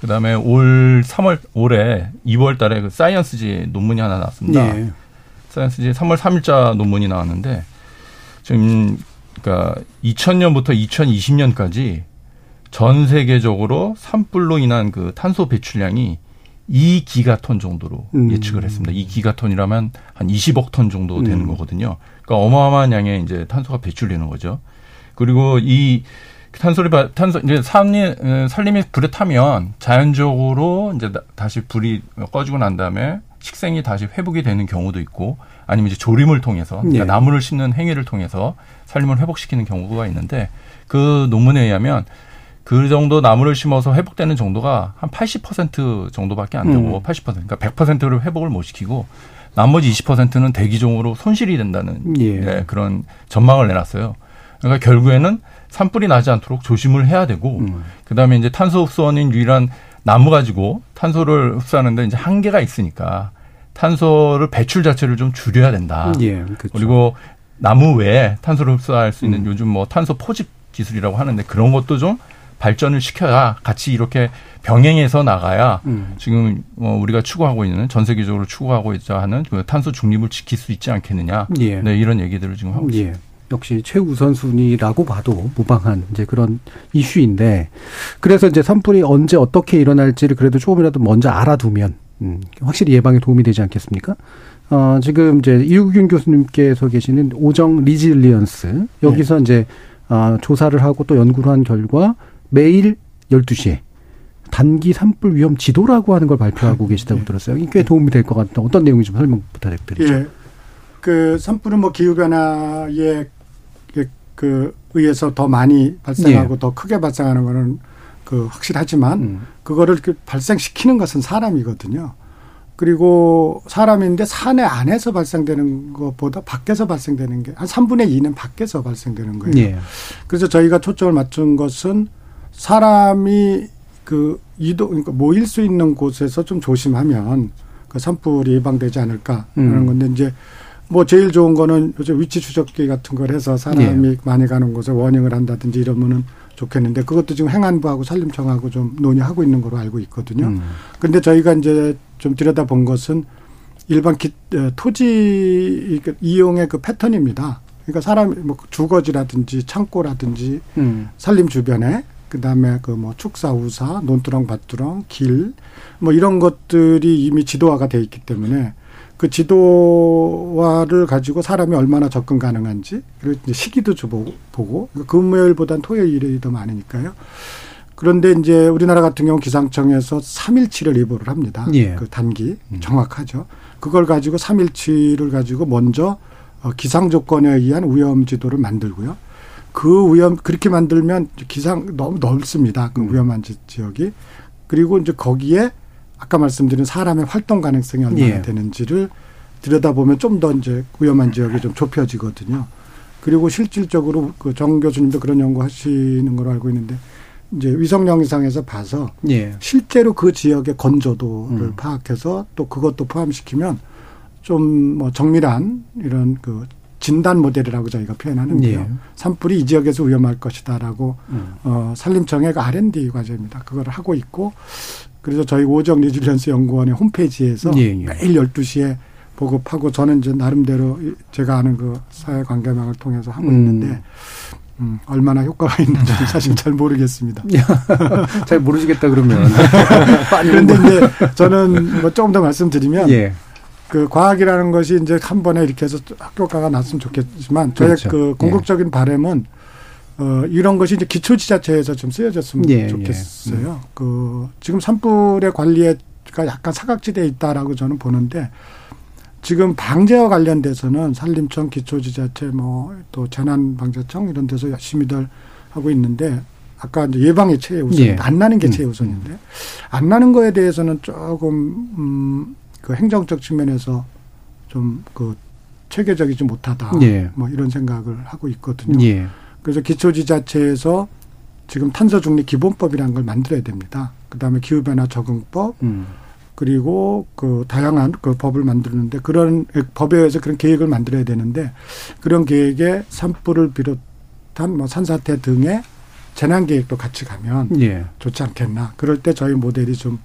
F: 그다음에 올 3월 올해 2월 달에 그 사이언스지 논문이 하나 나왔습니다.
A: 예.
F: 사이언스지 3월 3일자 논문이 나왔는데 지금 그러니까 2000년부터 2020년까지 전 세계적으로 산불로 인한 그 탄소 배출량이 2기가톤 정도로
A: 음.
F: 예측을 했습니다. 2기가톤이라면 한 20억 톤 정도 되는
A: 음.
F: 거거든요. 그러니까 어마어마한 양의 이제 탄소가 배출되는 거죠. 그리고 이 탄소를 바- 탄소 이제 산림 어, 산림이 불에 타면 자연적으로 이제 나- 다시 불이 꺼지고 난 다음에 식생이 다시 회복이 되는 경우도 있고 아니면 이제 조림을 통해서 그러니까
A: 예.
F: 나무를 심는 행위를 통해서 산림을 회복시키는 경우가 있는데 그 논문에 의하면 그 정도 나무를 심어서 회복되는 정도가 한 80% 정도밖에 안 되고
A: 음.
F: 80% 그러니까 100%를 회복을 못 시키고 나머지 20%는 대기종으로 손실이 된다는
A: 예.
F: 네, 그런 전망을 내놨어요. 그러니까 결국에는 산불이 나지 않도록 조심을 해야 되고
A: 음.
F: 그다음에 이제 탄소 흡수원인 유일한 나무 가지고 탄소를 흡수하는데 이제 한계가 있으니까 탄소를 배출 자체를 좀 줄여야 된다.
A: 예, 그렇죠.
F: 그리고 나무 외에 탄소를 흡수할 수 있는
A: 음.
F: 요즘 뭐 탄소 포집 기술이라고 하는데 그런 것도 좀 발전을 시켜야 같이 이렇게 병행해서 나가야
A: 음.
F: 지금 어, 우리가 추구하고 있는 전 세계적으로 추구하고 있자 하는 그 탄소 중립을 지킬 수 있지 않겠느냐.
A: 예.
F: 네, 이런 얘기들을 지금 하고 있습니다.
A: 예. 역시 최우선순위라고 봐도 무방한 이제 그런 이슈인데 그래서 이제 산불이 언제 어떻게 일어날지를 그래도 조금이라도 먼저 알아두면 음, 확실히 예방에 도움이 되지 않겠습니까? 어, 지금 이제 이우균 교수님께서 계시는 오정 Resilience 여기서 이제 아, 조사를 하고 또 연구를 한 결과 매일 12시에 단기 산불 위험 지도라고 하는 걸 발표하고 계시다고 들었어요. 이게 꽤 도움이 될 것 같은데 어떤 내용인지 좀 설명 부탁드리죠.
G: 예. 그 산불은 뭐 기후 변화에 그- 그 의해서 더 많이 발생하고 더 크게 발생하는 거는 그 확실하지만
A: 음.
G: 그거를 그 발생시키는 것은 사람이거든요. 그리고 사람인데 사내 안에서 발생되는 것보다 밖에서 발생되는 게한 3분의 2는 밖에서 발생되는 거예요.
A: 예.
G: 그래서 저희가 초점을 맞춘 것은 사람이 그 이동 그러니까 모일 수 있는 곳에서 좀 조심하면 그 산불이 예방되지 않을까 하는
A: 음.
G: 건데 이제 뭐 제일 좋은 거는 요즘 위치 추적기 같은 걸 해서 사람이
A: 예.
G: 많이 가는 곳에 워닝을 한다든지 이러면은 좋겠는데 그것도 지금 행안부하고 산림청하고 좀 논의하고 있는 걸로 알고 있거든요.
A: 음.
G: 근데 저희가 이제 좀 들여다본 것은 일반 기, 에, 토지 그 이용의 그 패턴입니다. 그러니까 사람 뭐 주거지라든지 창고라든지
A: 음.
G: 산림 주변에 그다음에 그 뭐 축사 우사 논두렁 밭두렁 길 뭐 이런 것들이 이미 지도화가 돼 있기 때문에 그 지도화를 가지고 사람이 얼마나 접근 가능한지 그리고 이제 시기도 좀 보고 보고 그러니까 금요일보단 토요일이 더 많으니까요. 그런데 이제 우리나라 같은 경우 기상청에서 3일치를 예보를 합니다.
A: 예.
G: 그 단기 정확하죠. 그걸 가지고 3일치를 가지고 먼저 어, 기상 조건에 의한 위험 지도를 만들고요. 그 위험 그렇게 만들면 기상 너무 넓습니다. 그 위험한 지, 지역이 그리고 이제 거기에 아까 말씀드린 사람의 활동 가능성이 얼마나
A: 예.
G: 되는지를 들여다보면 좀 더 이제 위험한 지역이 좀 좁혀지거든요. 그리고 실질적으로 그 정 교수님도 그런 연구하시는 걸로 알고 있는데 이제 위성 영상에서 봐서
A: 예.
G: 실제로 그 지역의 건조도를
A: 음.
G: 파악해서 또 그것도 포함시키면 좀 뭐 정밀한 이런 그 진단 모델이라고 저희가 표현하는데요.
A: 예.
G: 산불이 이 지역에서 위험할 것이다라고
A: 음.
G: 어 산림청의 그 R&D 과제입니다. 그걸 하고 있고 그래서 저희 오정 리질런스 연구원의 홈페이지에서
A: 예, 예.
G: 매일 12시에 보급하고 저는 이제 나름대로 이- 제가 아는 그 사회 관계망을 통해서 하고
A: 음.
G: 있는데 음, 얼마나 효과가 있는지 사실 잘 모르겠습니다. [LAUGHS]
A: 잘 모르시겠다 그러면. [LAUGHS]
G: 그런데 이제 저는 뭐 조금 더 말씀드리면
A: 예.
G: 그 과학이라는 것이 이제 한 번에 이렇게 해서 효과가 났으면 좋겠지만 저의
A: 그렇죠.
G: 그 궁극적인 바람은 어 이런 것이 이제 기초 지자체에서 좀 쓰여졌으면
A: 예, 음.
G: 좋겠어요. 그 지금 산불의 관리가 약간 사각지대에 있다라고 저는 보는데 지금 방제와 관련돼서는 산림청, 기초지자체, 뭐 또 재난방재청 이런 데서 열심히들 하고 있는데 아까 이제 예방이 최우선,
A: 예.
G: 안 나는 게
A: 음,
G: 최우선인데 안 나는 거에 대해서는 조금 음 그 행정적 측면에서 좀그 체계적이지 못하다.
A: 예.
G: 뭐 이런 생각을 하고 있거든요.
A: 예.
G: 그래서 기초지자체에서 지금 탄소중립 기본법이라는 걸 만들어야 됩니다. 그다음에 기후변화 적응법
A: 음.
G: 그리고 그 다양한 그 법을 만드는데 그런 법에 의해서 그런 계획을 만들어야 되는데 그런 계획에 산불을 비롯한 뭐 산사태 등의 재난 계획도 같이 가면
A: 예.
G: 좋지 않겠나. 그럴 때 저희 모델이 좀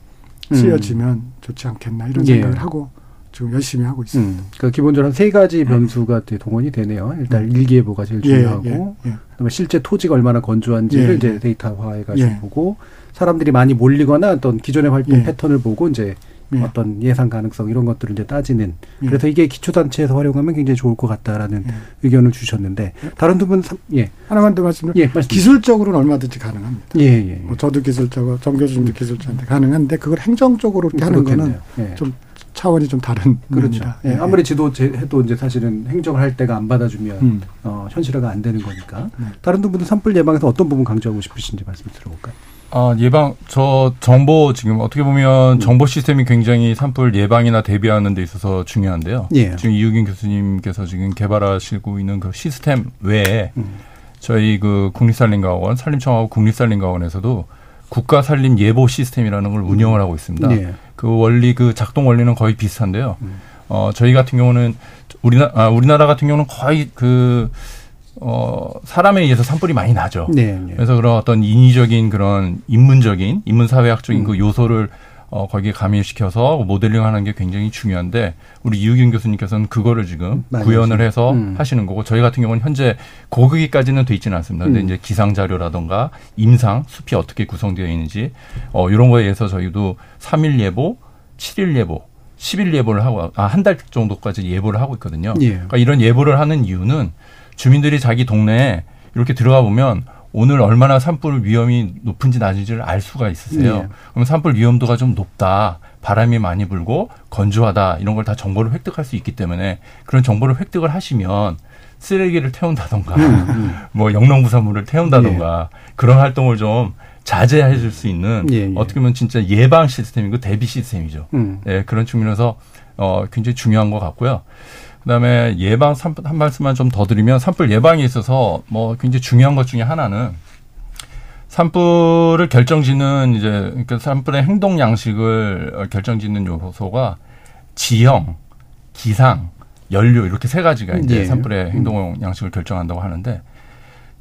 G: 쓰여지면 좋지 않겠나 이런
A: 음. 예.
G: 생각을 하고 지금 열심히 하고 있습니다.
A: 음. 그러니까 기본적으로 한 세 가지 변수가 이제 동원이 되네요. 일단 일기예보가 제일 중요하고,
G: 예, 예.
A: 그다음에 실제 토지가 얼마나 건조한지를
G: 예,
A: 이제
G: 예.
A: 데이터화해가지고
G: 예.
A: 보고, 사람들이 많이 몰리거나 어떤 기존의 활동
G: 예.
A: 패턴을 보고 이제
G: 예.
A: 어떤 예상 가능성 이런 것들을 이제 따지는.
G: 예.
A: 그래서 이게 기초단체에서 활용하면 굉장히 좋을 것 같다라는
G: 예.
A: 의견을 주셨는데, 다른 두 분, 삼- 예,
G: 하나만 더 말씀드리면
A: 예, 말씀.
G: 기술적으로는 얼마든지 가능합니다.
A: 예, 예.
G: 뭐 저도 기술자고 정 교수님도 기술자인데 가능한데 그걸 행정적으로 이렇게 하는 거는
A: 그렇겠네요. 예.
G: 좀 차원이 좀 다른
A: 그렇죠.
G: 겁니다.
A: 예, 아무리 지도 제- 해도 이제 사실은 행정을 할 때가 안 받아주면
G: 음.
A: 어, 현실화가 안 되는 거니까.
G: 네.
A: 다른 두 분은 산불 예방에서 어떤 부분 강조하고 싶으신지 말씀 들어볼까요?
F: 아, 예방, 저 정보 지금 어떻게 보면 정보 시스템이 굉장히 산불 예방이나 대비하는 데 있어서 중요한데요.
A: 예.
F: 지금 이우긴 교수님께서 지금 개발하시고 있는 그 시스템 외에
A: 음.
F: 저희 그 국립산림과학원, 산림청하고 국립산림과학원에서도 국가 산림 예보 시스템이라는 걸 운영을 하고 있습니다.
A: 네.
F: 그 원리 그 작동 원리는 거의 비슷한데요. 어 저희 같은 경우는 우리나 아, 우리나라 같은 경우는 거의 그 어, 사람에 의해서 산불이 많이 나죠.
A: 네, 네.
F: 그래서 그런 어떤 인위적인 그런 인문적인 인문사회학적인 그 요소를 어, 거기에 가미시켜서 모델링 하는 게 굉장히 중요한데 우리 이우균 교수님께서는 그거를 지금
A: 많이
F: 구현을 해서
A: 음.
F: 하시는 거고 저희 같은 경우는 현재 고거기까지는 돼 있지는 않습니다. 근데
A: 음.
F: 이제 기상 자료라던가 임상 숲이 어떻게 구성되어 있는지 어, 이런 거에 의해서 저희도 3일 예보, 7일 예보, 10일 예보를 하고 아, 한 달 정도까지 예보를 하고 있거든요.
A: 예.
F: 그러니까 이런 예보를 하는 이유는 주민들이 자기 동네에 이렇게 들어가 보면 오늘 얼마나 산불 위험이 높은지 낮은지를 알 수가 있으세요.
A: 예.
F: 그럼 산불 위험도가 좀 높다. 바람이 많이 불고 건조하다. 이런 걸 다 정보를 획득할 수 있기 때문에 그런 정보를 획득을 하시면 쓰레기를 태운다던가 [LAUGHS] 뭐 영농부산물을 태운다던가 그런 활동을 좀 자제해 줄 수 있는
A: 예, 예.
F: 어떻게 보면 진짜 예방 시스템이고 대비 시스템이죠.
A: 음.
F: 예, 그런 측면에서 어, 굉장히 중요한 것 같고요. 그다음에 예방 산불 한 말씀만 좀 더 드리면 산불 예방에 있어서 뭐 굉장히 중요한 것 중에 하나는 산불을 결정짓는 이제 그러니까 산불의 행동 양식을 어, 결정짓는 요소가 지형, 기상, 연료 이렇게 세 가지가 이제
A: 예.
F: 산불의 행동 양식을 결정한다고 하는데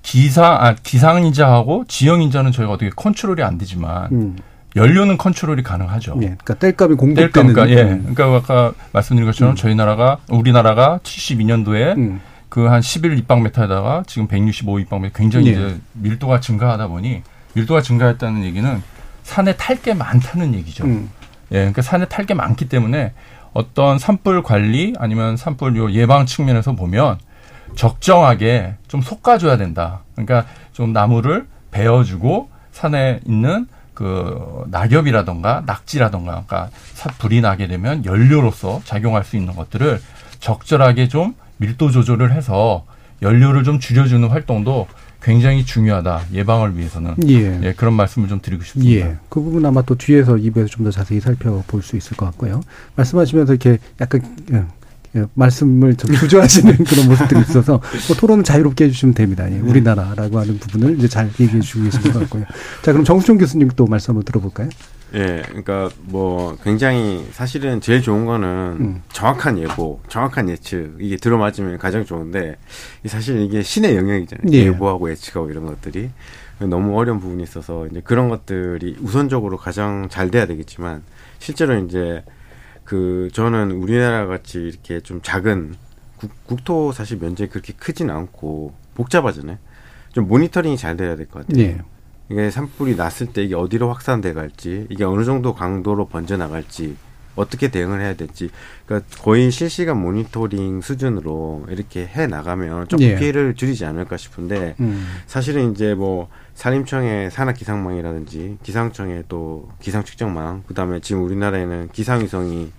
F: 기상 아 기상 인자하고 지형 인자는 저희가 어떻게 컨트롤이 안 되지만
A: 음.
F: 연료는 컨트롤이 가능하죠.
A: 예. 그러니까 땔감이
F: 뗄
A: 공급되는
F: 거니까 예.
A: 음.
F: 그러니까 아까 말씀드린 것처럼 저희 나라가 우리나라가 72년도에
A: 음.
F: 그한 11 입방메타에다가 지금 165 입방메타 굉장히
A: 예.
F: 이제 밀도가 증가하다 보니 밀도가 증가했다는 얘기는 산에 탈 게 많다는 얘기죠.
A: 음.
F: 예, 그러니까 산에 탈 게 많기 때문에 어떤 산불 관리 아니면 산불 요 예방 측면에서 보면 적정하게 좀 솎아줘야 된다. 그러니까 좀 나무를 베어주고 산에 있는 그 낙엽이라던가 낙지라던가 그러니까 사- 불이 나게 되면 연료로서 작용할 수 있는 것들을 적절하게 좀 밀도 조절을 해서 연료를 좀 줄여주는 활동도 굉장히 중요하다 예방을 위해서는
A: 예.
F: 예, 그런 말씀을 좀 드리고 싶습니다.
A: 예. 그 부분 아마 또 뒤에서 2부에서 좀 더 자세히 살펴볼 수 있을 것 같고요. 말씀하시면서 이렇게 약간 예, 예, 말씀을 좀 주저하시는 [LAUGHS] 그런 모습들이 있어서 뭐 토론을 자유롭게 해주시면 됩니다. 예, 우리나라라고 하는 부분을 이제 잘 얘기해 주고 계신 것 같고요. 자, 그럼 정수종 교수님 또 말씀 한번 들어볼까요?
H: 예, 그러니까 뭐 굉장히 사실은 제일 좋은 거는
A: 음.
H: 정확한 예보, 정확한 예측 이게 들어맞으면 가장 좋은데 이 사실 이게 신의 영역이잖아요.
A: 예.
H: 예보하고 예측하고 이런 것들이 너무 어려운 부분이 있어서 이제 그런 것들이 우선적으로 가장 잘 돼야 되겠지만 실제로 이제 그 저는 우리나라 같이 이렇게 좀 작은 국, 국토 사실 면적이 그렇게 크진 않고 복잡하잖아요. 좀 모니터링이 잘 돼야 될 것 같아요.
A: 예.
H: 이게 산불이 났을 때 이게 어디로 확산돼 갈지, 이게 어느 정도 강도로 번져 나갈지, 어떻게 대응을 해야 될지, 그러니까 거의 실시간 모니터링 수준으로 이렇게 해 나가면 조금
A: 예.
H: 피해를 줄이지 않을까 싶은데,
A: 음.
H: 사실은 이제 뭐 산림청의 산악 기상망이라든지 기상청의 또 기상 측정망, 그다음에 지금 우리나라에는 기상위성이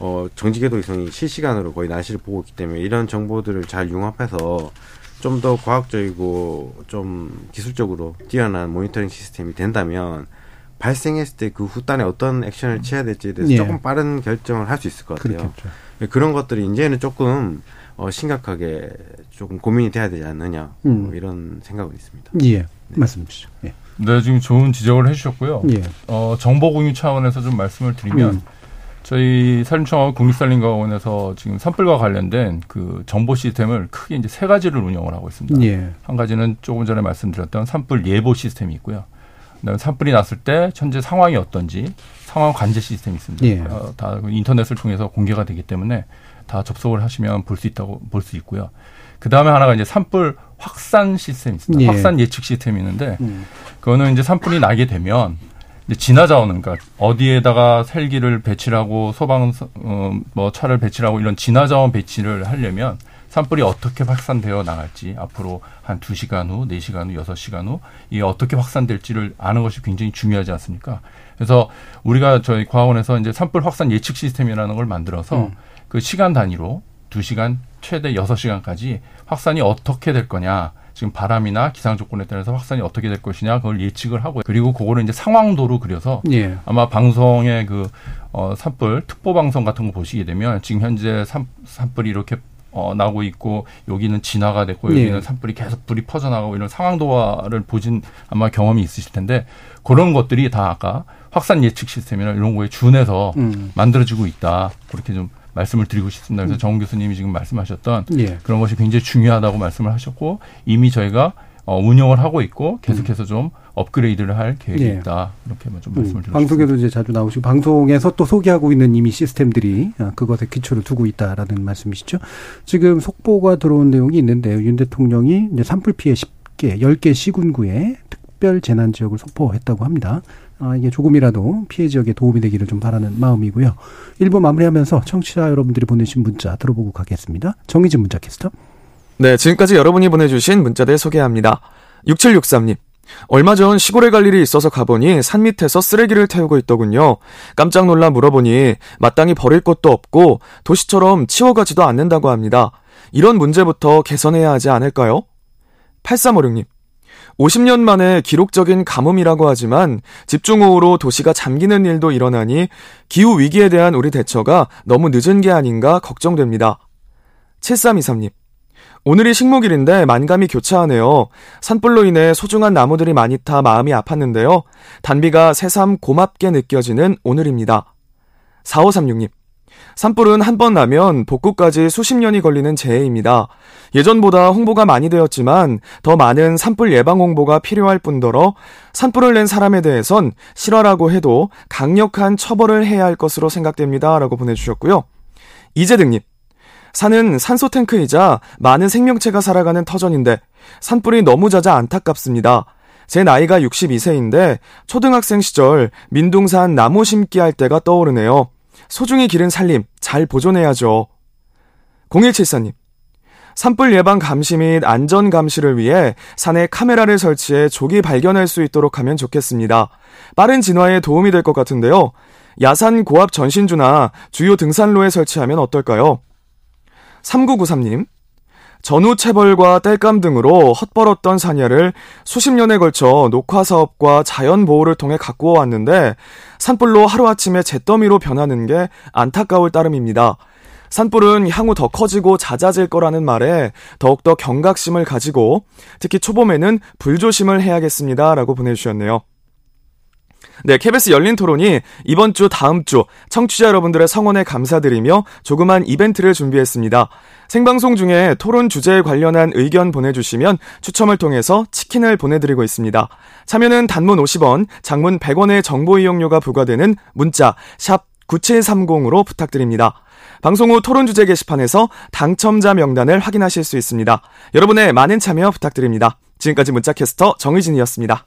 H: 어 정지궤도 위성이 실시간으로 거의 날씨를 보고 있기 때문에 이런 정보들을 잘 융합해서 좀 더 과학적이고 좀 기술적으로 뛰어난 모니터링 시스템이 된다면 발생했을 때 그 후단에 어떤 액션을 취해야 될지에 대해서
A: 예.
H: 조금 빠른 결정을 할 수 있을 것 같아요.
A: 그렇겠죠.
H: 네, 그런 것들이 이제는 조금 어, 심각하게 조금 고민이 돼야 되지 않느냐
A: 음.
H: 뭐 이런 생각은 있습니다.
A: 예. 말씀 주시죠. 예.
F: 네, 지금 좋은 지적을 해주셨고요.
A: 예.
F: 어, 정보 공유 차원에서 좀 말씀을 드리면
A: 음.
F: 저희 산림청하고 국립산림과학원에서 지금 산불과 관련된 그 정보 시스템을 크게 이제 세 가지를 운영을 하고 있습니다.
A: 예.
F: 한 가지는 조금 전에 말씀드렸던 산불 예보 시스템이 있고요. 그다음에 산불이 났을 때 현재 상황이 어떤지 상황 관제 시스템이 있습니다.
A: 예.
F: 어, 다그 인터넷을 통해서 공개가 되기 때문에 다 접속을 하시면 볼 수 있다고 볼 수 있고요. 그 다음에 하나가 이제 산불 확산 시스템이 있습니다.
A: 예.
F: 확산 예측 시스템이 있는데
A: 음.
F: 그거는 이제 산불이 나게 되면 이제 진화 자원은 그러니까 어디에다가 헬기를 배치를 하고 소방 어, 뭐 차를 배치를 하고 이런 진화 자원 배치를 하려면 산불이 어떻게 확산되어 나갈지 앞으로 한 두시간 후 네시간 후 여섯 시간 후 이게 어떻게 확산될지를 아는 것이 굉장히 중요하지 않습니까? 그래서 우리가 저희 과학원에서 이제 산불 확산 예측 시스템이라는 걸 만들어서
A: 음.
F: 그 시간 단위로 두시간 최대 여섯 시간까지 확산이 어떻게 될 거냐 지금 바람이나 기상 조건에 따라서 확산이 어떻게 될 것이냐 그걸 예측을 하고 그리고 그거를 이제 상황도로 그려서
A: 예.
F: 아마 방송의 그 어, 산불 특보 방송 같은 거 보시게 되면 지금 현재 산, 산불이 이렇게 어, 나고 있고 여기는 진화가 됐고 여기는
A: 예.
F: 산불이 계속 불이 퍼져나가고 이런 상황도화를 보진 아마 경험이 있으실 텐데 그런 것들이 다 아까 확산 예측 시스템이나 이런 거에 준해서
A: 음.
F: 만들어지고 있다 그렇게 좀 말씀을 드리고 싶습니다. 그래서 정 교수님이 지금 말씀하셨던
A: 예.
F: 그런 것이 굉장히 중요하다고 말씀을 하셨고 이미 저희가 어, 운영을 하고 있고 계속해서 좀 업그레이드를 할 계획이
A: 예.
F: 있다 이렇게 좀
A: 음,
F: 말씀을 드리고
A: 방송에도 이제 자주 나오시고 방송에서 또 소개하고 있는 이미 시스템들이 아, 그것에 기초를 두고 있다라는 말씀이시죠. 지금 속보가 들어온 내용이 있는데요. 윤 대통령이 이제 산불 피해 10개, 10개 시군구에 특별 재난 지역을 선포했다고 합니다. 아, 이게 조금이라도 피해 지역에 도움이 되기를 좀 바라는 마음이고요. 일부 마무리하면서 청취자 여러분들이 보내신 문자 들어보고 가겠습니다. 정희진 문자 캐스터.
I: 네, 지금까지 여러분이 보내주신 문자들 소개합니다. 6763님. 얼마 전 시골에 갈 일이 있어서 가보니 산 밑에서 쓰레기를 태우고 있더군요. 깜짝 놀라 물어보니 마땅히 버릴 것도 없고 도시처럼 치워가지도 않는다고 합니다. 이런 문제부터 개선해야 하지 않을까요? 8356님. 50년 만에 기록적인 가뭄이라고 하지만 집중호우로 도시가 잠기는 일도 일어나니 기후 위기에 대한 우리 대처가 너무 늦은 게 아닌가 걱정됩니다. 7323님. 오늘이 식목일인데 만감이 교차하네요. 산불로 인해 소중한 나무들이 많이 타 마음이 아팠는데요. 단비가 새삼 고맙게 느껴지는 오늘입니다. 4536님. 산불은 한 번 나면 복구까지 수십 년이 걸리는 재해입니다. 예전보다 홍보가 많이 되었지만 더 많은 산불 예방 홍보가 필요할 뿐더러 산불을 낸 사람에 대해선 실화라고 해도 강력한 처벌을 해야 할 것으로 생각됩니다. 라고 보내주셨고요. 이재등님. 산은 산소 탱크이자 많은 생명체가 살아가는 터전인데 산불이 너무 잦아 안타깝습니다. 제 나이가 62세인데 초등학생 시절 민둥산 나무 심기 할 때가 떠오르네요. 소중히 기른 살림 잘 보존해야죠. 0174님. 산불 예방 감시 및 안전 감시를 위해 산에 카메라를 설치해 조기 발견할 수 있도록 하면 좋겠습니다. 빠른 진화에 도움이 될 것 같은데요. 야산 고압 전신주나 주요 등산로에 설치하면 어떨까요? 3993님. 전후 체벌과 땔감 등으로 헛벌었던 산야를 수십 년에 걸쳐 녹화 사업과 자연 보호를 통해 가꾸어 왔는데 산불로 하루아침에 잿더미로 변하는 게 안타까울 따름입니다. 산불은 향후 더 커지고 잦아질 거라는 말에 더욱더 경각심을 가지고 특히 초봄에는 불조심을 해야겠습니다. 라고 보내주셨네요. 네, KBS 열린 토론이 이번 주, 다음 주 청취자 여러분들의 성원에 감사드리며 조그만 이벤트를 준비했습니다. 생방송 중에 토론 주제에 관련한 의견 보내주시면 추첨을 통해서 치킨을 보내드리고 있습니다. 참여는 단문 50원, 장문 100원의 정보 이용료가 부과되는 문자 샵 9730으로 부탁드립니다. 방송 후 토론 주제 게시판에서 당첨자 명단을 확인하실 수 있습니다. 여러분의 많은 참여 부탁드립니다. 지금까지 문자캐스터 정의진이었습니다.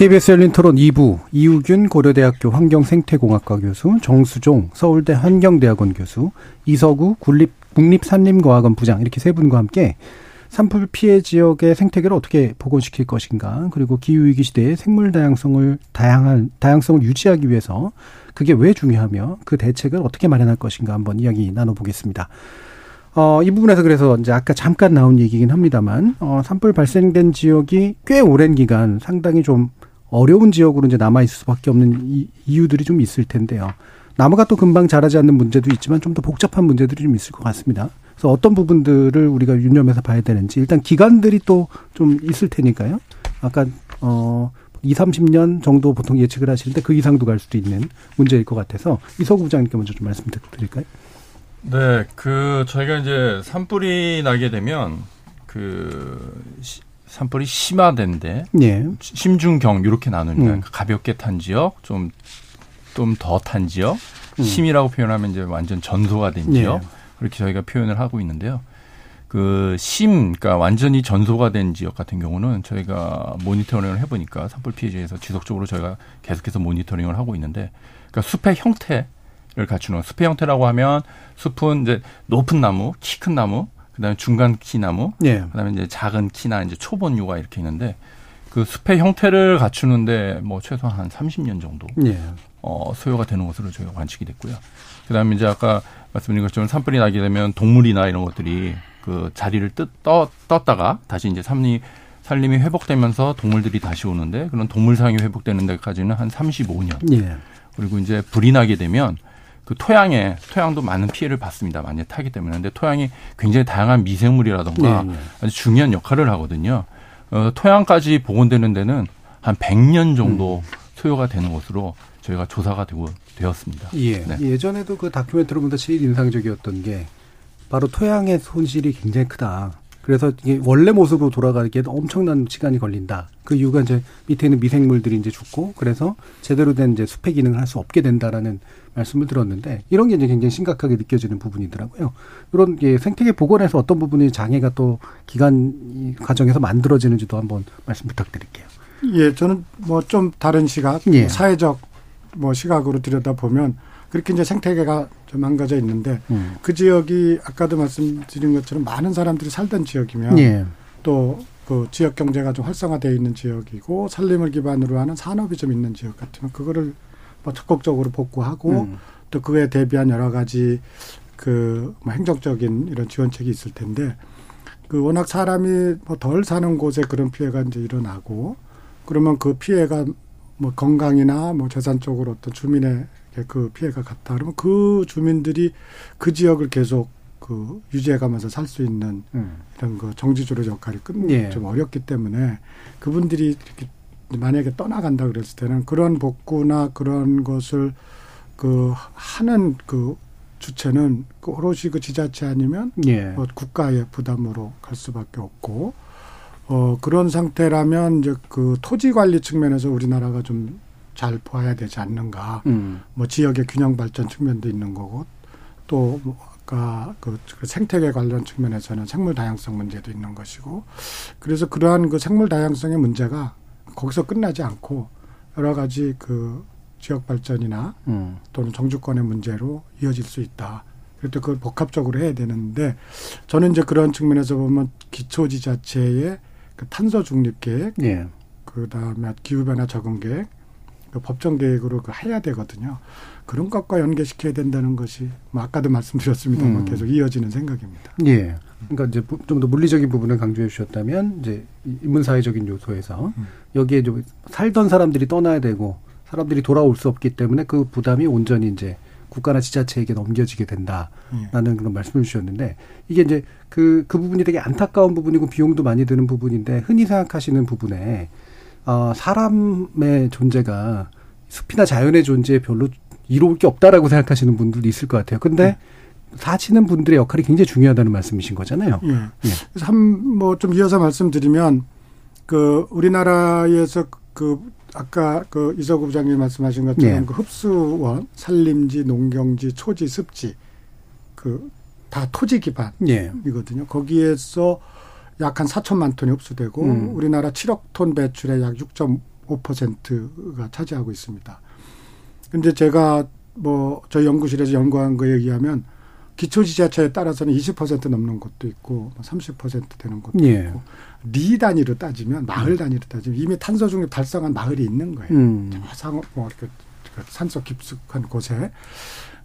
A: KBS 열린 토론 2부 이우균 고려대학교 환경생태공학과 교수, 정수종 서울대 환경대학원 교수, 이서구 국립, 국립산림과학원 부장 이렇게 세 분과 함께 산불 피해 지역의 생태계를 어떻게 복원시킬 것인가 그리고 기후 위기 시대의 생물 다양성을 다양한 다양성을 유지하기 위해서 그게 왜 중요하며 그 대책을 어떻게 마련할 것인가 한번 이야기 나눠보겠습니다. 어, 이 부분에서 그래서 이제 아까 잠깐 나온 얘기긴 합니다만, 어, 산불 발생된 지역이 꽤 오랜 기간 상당히 좀 어려운 지역으로 이제 남아있을 수밖에 없는 이, 이유들이 좀 있을 텐데요. 나무가 또 금방 자라지 않는 문제도 있지만 좀 더 복잡한 문제들이 좀 있을 것 같습니다. 그래서 어떤 부분들을 우리가 유념해서 봐야 되는지 일단 기간들이 또 좀 있을 테니까요. 아까, 어, 2, 30년 정도 보통 예측을 하시는데 그 이상도 갈 수도 있는 문제일 것 같아서 이서구 부장님께 먼저 좀 말씀 드릴까요?
F: 네, 그 저희가 이제 산불이 나게 되면 그 시, 산불이 심화된데
A: 예.
F: 심중경 이렇게 나눕니다.
A: 음.
F: 그러니까 가볍게 탄 지역, 좀 좀 더 탄 지역,
A: 음.
F: 심이라고 표현하면 이제 완전 전소가 된 지역
A: 예.
F: 그렇게 저희가 표현을 하고 있는데요. 그 심, 그러니까 완전히 전소가 된 지역 같은 경우는 저희가 모니터링을 해보니까 산불 피해지에서 지속적으로 저희가 계속해서 모니터링을 하고 있는데, 그러니까 숲의 형태 를 갖추는 숲의 형태라고 하면 숲은 이제 높은 나무, 키 큰 나무, 그다음에 중간 키 나무,
A: 예.
F: 그다음에 이제 작은 키나 이제 초본유가 이렇게 있는데 그 숲의 형태를 갖추는데 뭐 최소한 한 30년 정도
A: 예.
F: 어, 소요가 되는 것으로 저희가 관측이 됐고요. 그다음에 이제 아까 말씀드린 것처럼 산불이 나게 되면 동물이나 이런 것들이 그 자리를 뜨, 떠, 떴다가 다시 이제 산림 산림이 회복되면서 동물들이 다시 오는데 그런 동물상이 회복되는 데까지는 한 35년.
A: 예.
F: 그리고 이제 불이 나게 되면 그 토양에 토양도 많은 피해를 받습니다. 많이 타기 때문에. 근데 토양이 굉장히 다양한 미생물이라던가
A: 네, 네.
F: 아주 중요한 역할을 하거든요. 어, 토양까지 복원되는 데는 한 100년 정도 소요가 되는 것으로 저희가 조사가 되고 되었습니다.
A: 예.
F: 네.
A: 예전에도 그 다큐멘터리 보다 제일 인상적이었던 게 바로 토양의 손실이 굉장히 크다. 그래서 이게 원래 모습으로 돌아가기에 엄청난 시간이 걸린다. 그 이유가 이제 밑에 있는 미생물들이 이제 죽고 그래서 제대로 된 이제 숲의 기능을 할 수 없게 된다라는 말씀을 들었는데 이런 게 이제 굉장히 심각하게 느껴지는 부분이더라고요. 이런 게 생태계 복원에서 어떤 부분이 장애가 또 기간 이 과정에서 만들어지는지도 한번 말씀 부탁드릴게요.
G: 예, 저는 뭐 좀 다른 시각,
A: 예.
G: 사회적 뭐 시각으로 들여다 보면 그렇게 이제 생태계가 좀 망가져 있는데
A: 음.
G: 그 지역이 아까도 말씀드린 것처럼 많은 사람들이 살던 지역이면
A: 예.
G: 또그 지역 경제가 좀 활성화되어 있는 지역이고 산림을 기반으로 하는 산업이 좀 있는 지역 같으면 그거를 뭐 적극적으로 복구하고
A: 음.
G: 또 그에 대비한 여러 가지 그 뭐 행정적인 이런 지원책이 있을 텐데 그 워낙 사람이 뭐 덜 사는 곳에 그런 피해가 이제 일어나고 그러면 그 피해가 뭐 건강이나 뭐 재산 쪽으로 어떤 주민의 그 피해가 갔다 그러면 그 주민들이 그 지역을 계속 그 유지해가면서 살 수 있는
A: 음.
G: 이런 그 정지조례 역할이 끝,
A: 예.
G: 좀 어렵기 때문에 그분들이 이렇게 만약에 떠나간다 그랬을 때는 그런 복구나 그런 것을 그 하는 그 주체는 그 오롯이 그 지자체 아니면
A: 예.
G: 뭐 국가의 부담으로 갈 수밖에 없고 어 그런 상태라면 이제 그 토지 관리 측면에서 우리나라가 좀 잘 봐야 되지 않는가.
A: 음.
G: 뭐 지역의 균형 발전 측면도 있는 거고 또뭐 아까 그 생태계 관련 측면에서는 생물 다양성 문제도 있는 것이고 그래서 그러한 그 생물 다양성의 문제가 거기서 끝나지 않고 여러 가지 그 지역 발전이나
A: 음.
G: 또는 정주권의 문제로 이어질 수 있다. 그래도 그걸 복합적으로 해야 되는데 저는 이제 그런 측면에서 보면 기초지자체의 그 탄소 중립 계획,
A: 예.
G: 그 다음에 기후변화 적응 계획, 그 법정 계획으로 그 해야 되거든요. 그런 것과 연계시켜야 된다는 것이 뭐 아까도 [LAUGHS] 말씀드렸습니다만
A: 음.
G: 계속 이어지는 생각입니다.
A: 예. 그러니까 이제 좀 더 물리적인 부분을 강조해 주셨다면 이제 인문사회적인 요소에서
G: 음.
A: 여기에 좀 살던 사람들이 떠나야 되고 사람들이 돌아올 수 없기 때문에 그 부담이 온전히 이제 국가나 지자체에게 넘겨지게 된다라는
G: 예.
A: 그런 말씀을 주셨는데 이게 이제 그, 그 부분이 되게 안타까운 부분이고 비용도 많이 드는 부분인데 흔히 생각하시는 부분에 어, 사람의 존재가 숲이나 자연의 존재에 별로 이로울 게 없다라고 생각하시는 분들도 있을 것 같아요. 근데 사시는 분들의 역할이 굉장히 중요하다는 말씀이신 거잖아요.
G: 예.
A: 예.
G: 그래서 한뭐 좀 이어서 말씀드리면 그 우리나라에서 그 아까 그 이서구 부장님 말씀하신 것처럼
A: 예.
G: 그 흡수원, 산림지, 농경지, 초지, 습지 그 다 토지
A: 예.
G: 기반이거든요. 거기에서 약 한 4천만 톤이 흡수되고
A: 음.
G: 우리나라 7억 톤 배출의 약 6.5%가 차지하고 있습니다. 근데 제가 뭐 저희 연구실에서 연구한 거에 의하면 기초 지자체에 따라서는 20% 넘는 곳도 있고 30% 되는 곳도
A: 예.
G: 있고 리 단위로 따지면 마을 단위로 따지면 이미 탄소 중립 달성한 마을이 있는 거예요.
A: 음.
G: 상, 뭐그 산속 깊숙한 곳에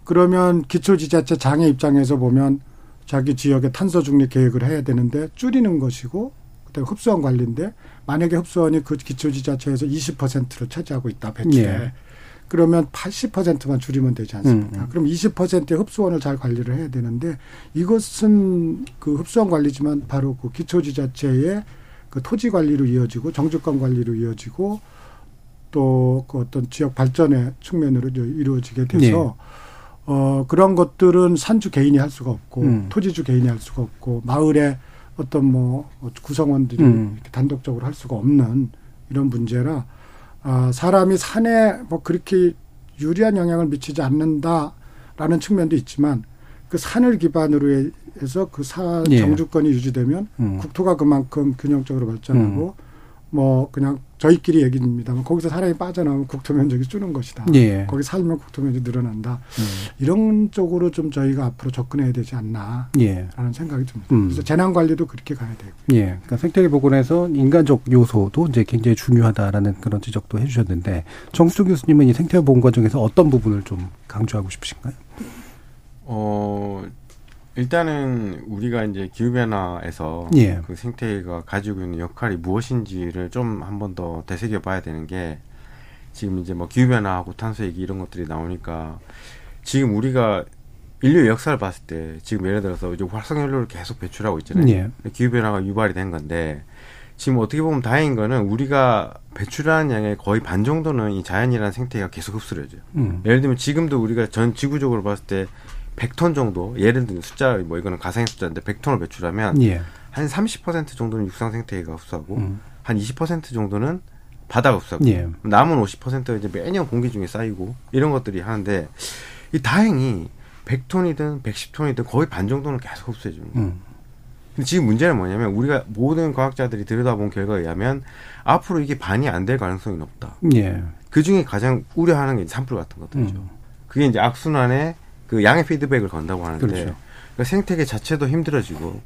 G: 그러면 기초 지자체 장애 입장에서 보면 자기 지역의 탄소 중립 계획을 해야 되는데 줄이는 것이고 그다음에 흡수원 관리인데 만약에 흡수원이 그 기초 지자체에서 20%를 차지하고 있다 배출에
A: 예.
G: 그러면 80%만 줄이면 되지 않습니까?
A: 음, 음.
G: 그럼 20%의 흡수원을 잘 관리를 해야 되는데 이것은 그 흡수원 관리지만 바로 그 기초 지자체의 그 토지 관리로 이어지고 정주권 관리로 이어지고 또 그 어떤 지역 발전의 측면으로 이루어지게 돼서
A: 네.
G: 어 그런 것들은 산주 개인이 할 수가 없고
A: 음.
G: 토지주 개인이 할 수가 없고 마을의 어떤 뭐 구성원들이
A: 음.
G: 이렇게 단독적으로 할 수가 없는 이런 문제라 아, 사람이 산에 뭐 그렇게 유리한 영향을 미치지 않는다라는 측면도 있지만 그 산을 기반으로 국토에서 그사
A: 예.
G: 정주권이 유지되면
A: 음.
G: 국토가 그만큼 균형적으로 발전하고 뭐 그냥 저희끼리 얘기입니다만 거기서 사람이 빠져나오면 국토 면적이 줄는 것이다.
A: 예.
G: 거기 살면 국토 면적이 늘어난다.
A: 음.
G: 이런 쪽으로 좀 저희가 앞으로 접근해야 되지 않나라는
A: 예.
G: 생각이 듭니다.
A: 음.
G: 그래서 재난 관리도 그렇게 가야 되고.
A: 예. 그러니까 생태계 복원에서 인간적 요소도 이제 굉장히 중요하다라는 그런 지적도 해주셨는데 정수조 교수님은 이 생태계 복원 과정에서 어떤 부분을 좀 강조하고 싶으신가요?
H: 어, 일단은 우리가 이제 기후변화에서
A: 예.
H: 그 생태계가 가지고 있는 역할이 무엇인지를 좀 한 번 더 되새겨 봐야 되는 게 지금 이제 뭐 기후변화하고 탄소 얘기 이런 것들이 나오니까 지금 우리가 인류의 역사를 봤을 때 지금 예를 들어서 이제 활성연료를 계속 배출하고 있잖아요.
A: 예.
H: 기후변화가 유발이 된 건데 지금 어떻게 보면 다행인 거는 우리가 배출하는 양의 거의 반 정도는 이 자연이라는 생태계가 계속 흡수를 해줘요.
A: 음.
H: 예를 들면 지금도 우리가 전 지구적으로 봤을 때 100톤 정도 예를 들면 숫자 뭐 이거는 가상의 숫자인데 100톤을 배출하면
A: 예.
H: 한 30% 정도는 육상 생태계가 흡수하고
A: 음.
H: 한20% 정도는 바다가 흡수하고
A: 예.
H: 남은 50%가 이제 매년 공기 중에 쌓이고 이런 것들이 하는데 이 다행히 100톤이든 110톤이든 거의 반 정도는 계속 흡수해 주는 거예요.
A: 음.
H: 근데 지금 문제는 뭐냐면 우리가 모든 과학자들이 들여다본 결과에 의하면 앞으로 이게 반이 안 될 가능성이 높다.
A: 예.
H: 그 중에 가장 우려하는 게 산불 같은 것들이죠.
A: 음.
H: 그게 이제 악순환에 그 양의 피드백을 건다고 하는데
A: 그렇죠.
H: 그러니까 생태계 자체도 힘들어지고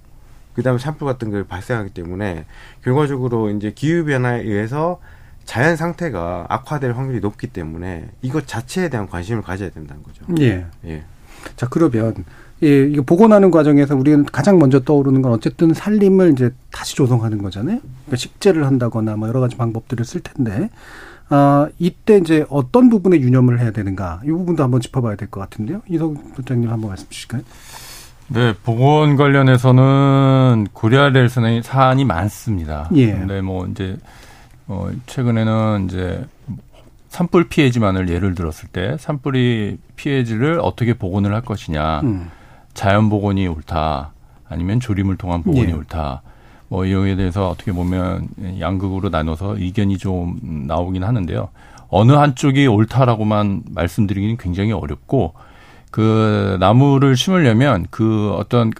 H: 그다음에 산불 같은 걸 발생하기 때문에 결과적으로 이제 기후 변화에 의해서 자연 상태가 악화될 확률이 높기 때문에 이것 자체에 대한 관심을 가져야 된다는 거죠.
A: 예.
H: 예.
A: 자, 그러면 예, 이거 복원하는 과정에서 우리는 가장 먼저 떠오르는 건 어쨌든 살림을 이제 다시 조성하는 거잖아요. 그러니까 식재를 한다거나 뭐 여러 가지 방법들을 쓸 텐데 아, 이때 이제 어떤 부분에 유념을 해야 되는가? 이 부분도 한번 짚어봐야 될 것 같은데요. 이석 부장님 한번 말씀 주실까요?
F: 네, 보건 관련해서는 고려해야 될 사안이- 사안이 많습니다.
A: 예.
F: 근데 뭐 이제 어 최근에는 이제 산불 피해지만을 예를 들었을 때 산불이 피해지를 어떻게 복원을 할 것이냐.
A: 음.
F: 자연 복원이 옳다. 아니면 조림을 통한 복원이
A: 예.
F: 옳다. 뭐 이거에 대해서 어떻게 보면 양극으로 나눠서 의견이 좀 나오긴 하는데요. 어느 한쪽이 옳다라고만 말씀드리기는 굉장히 어렵고 그 나무를 심으려면 그 어떤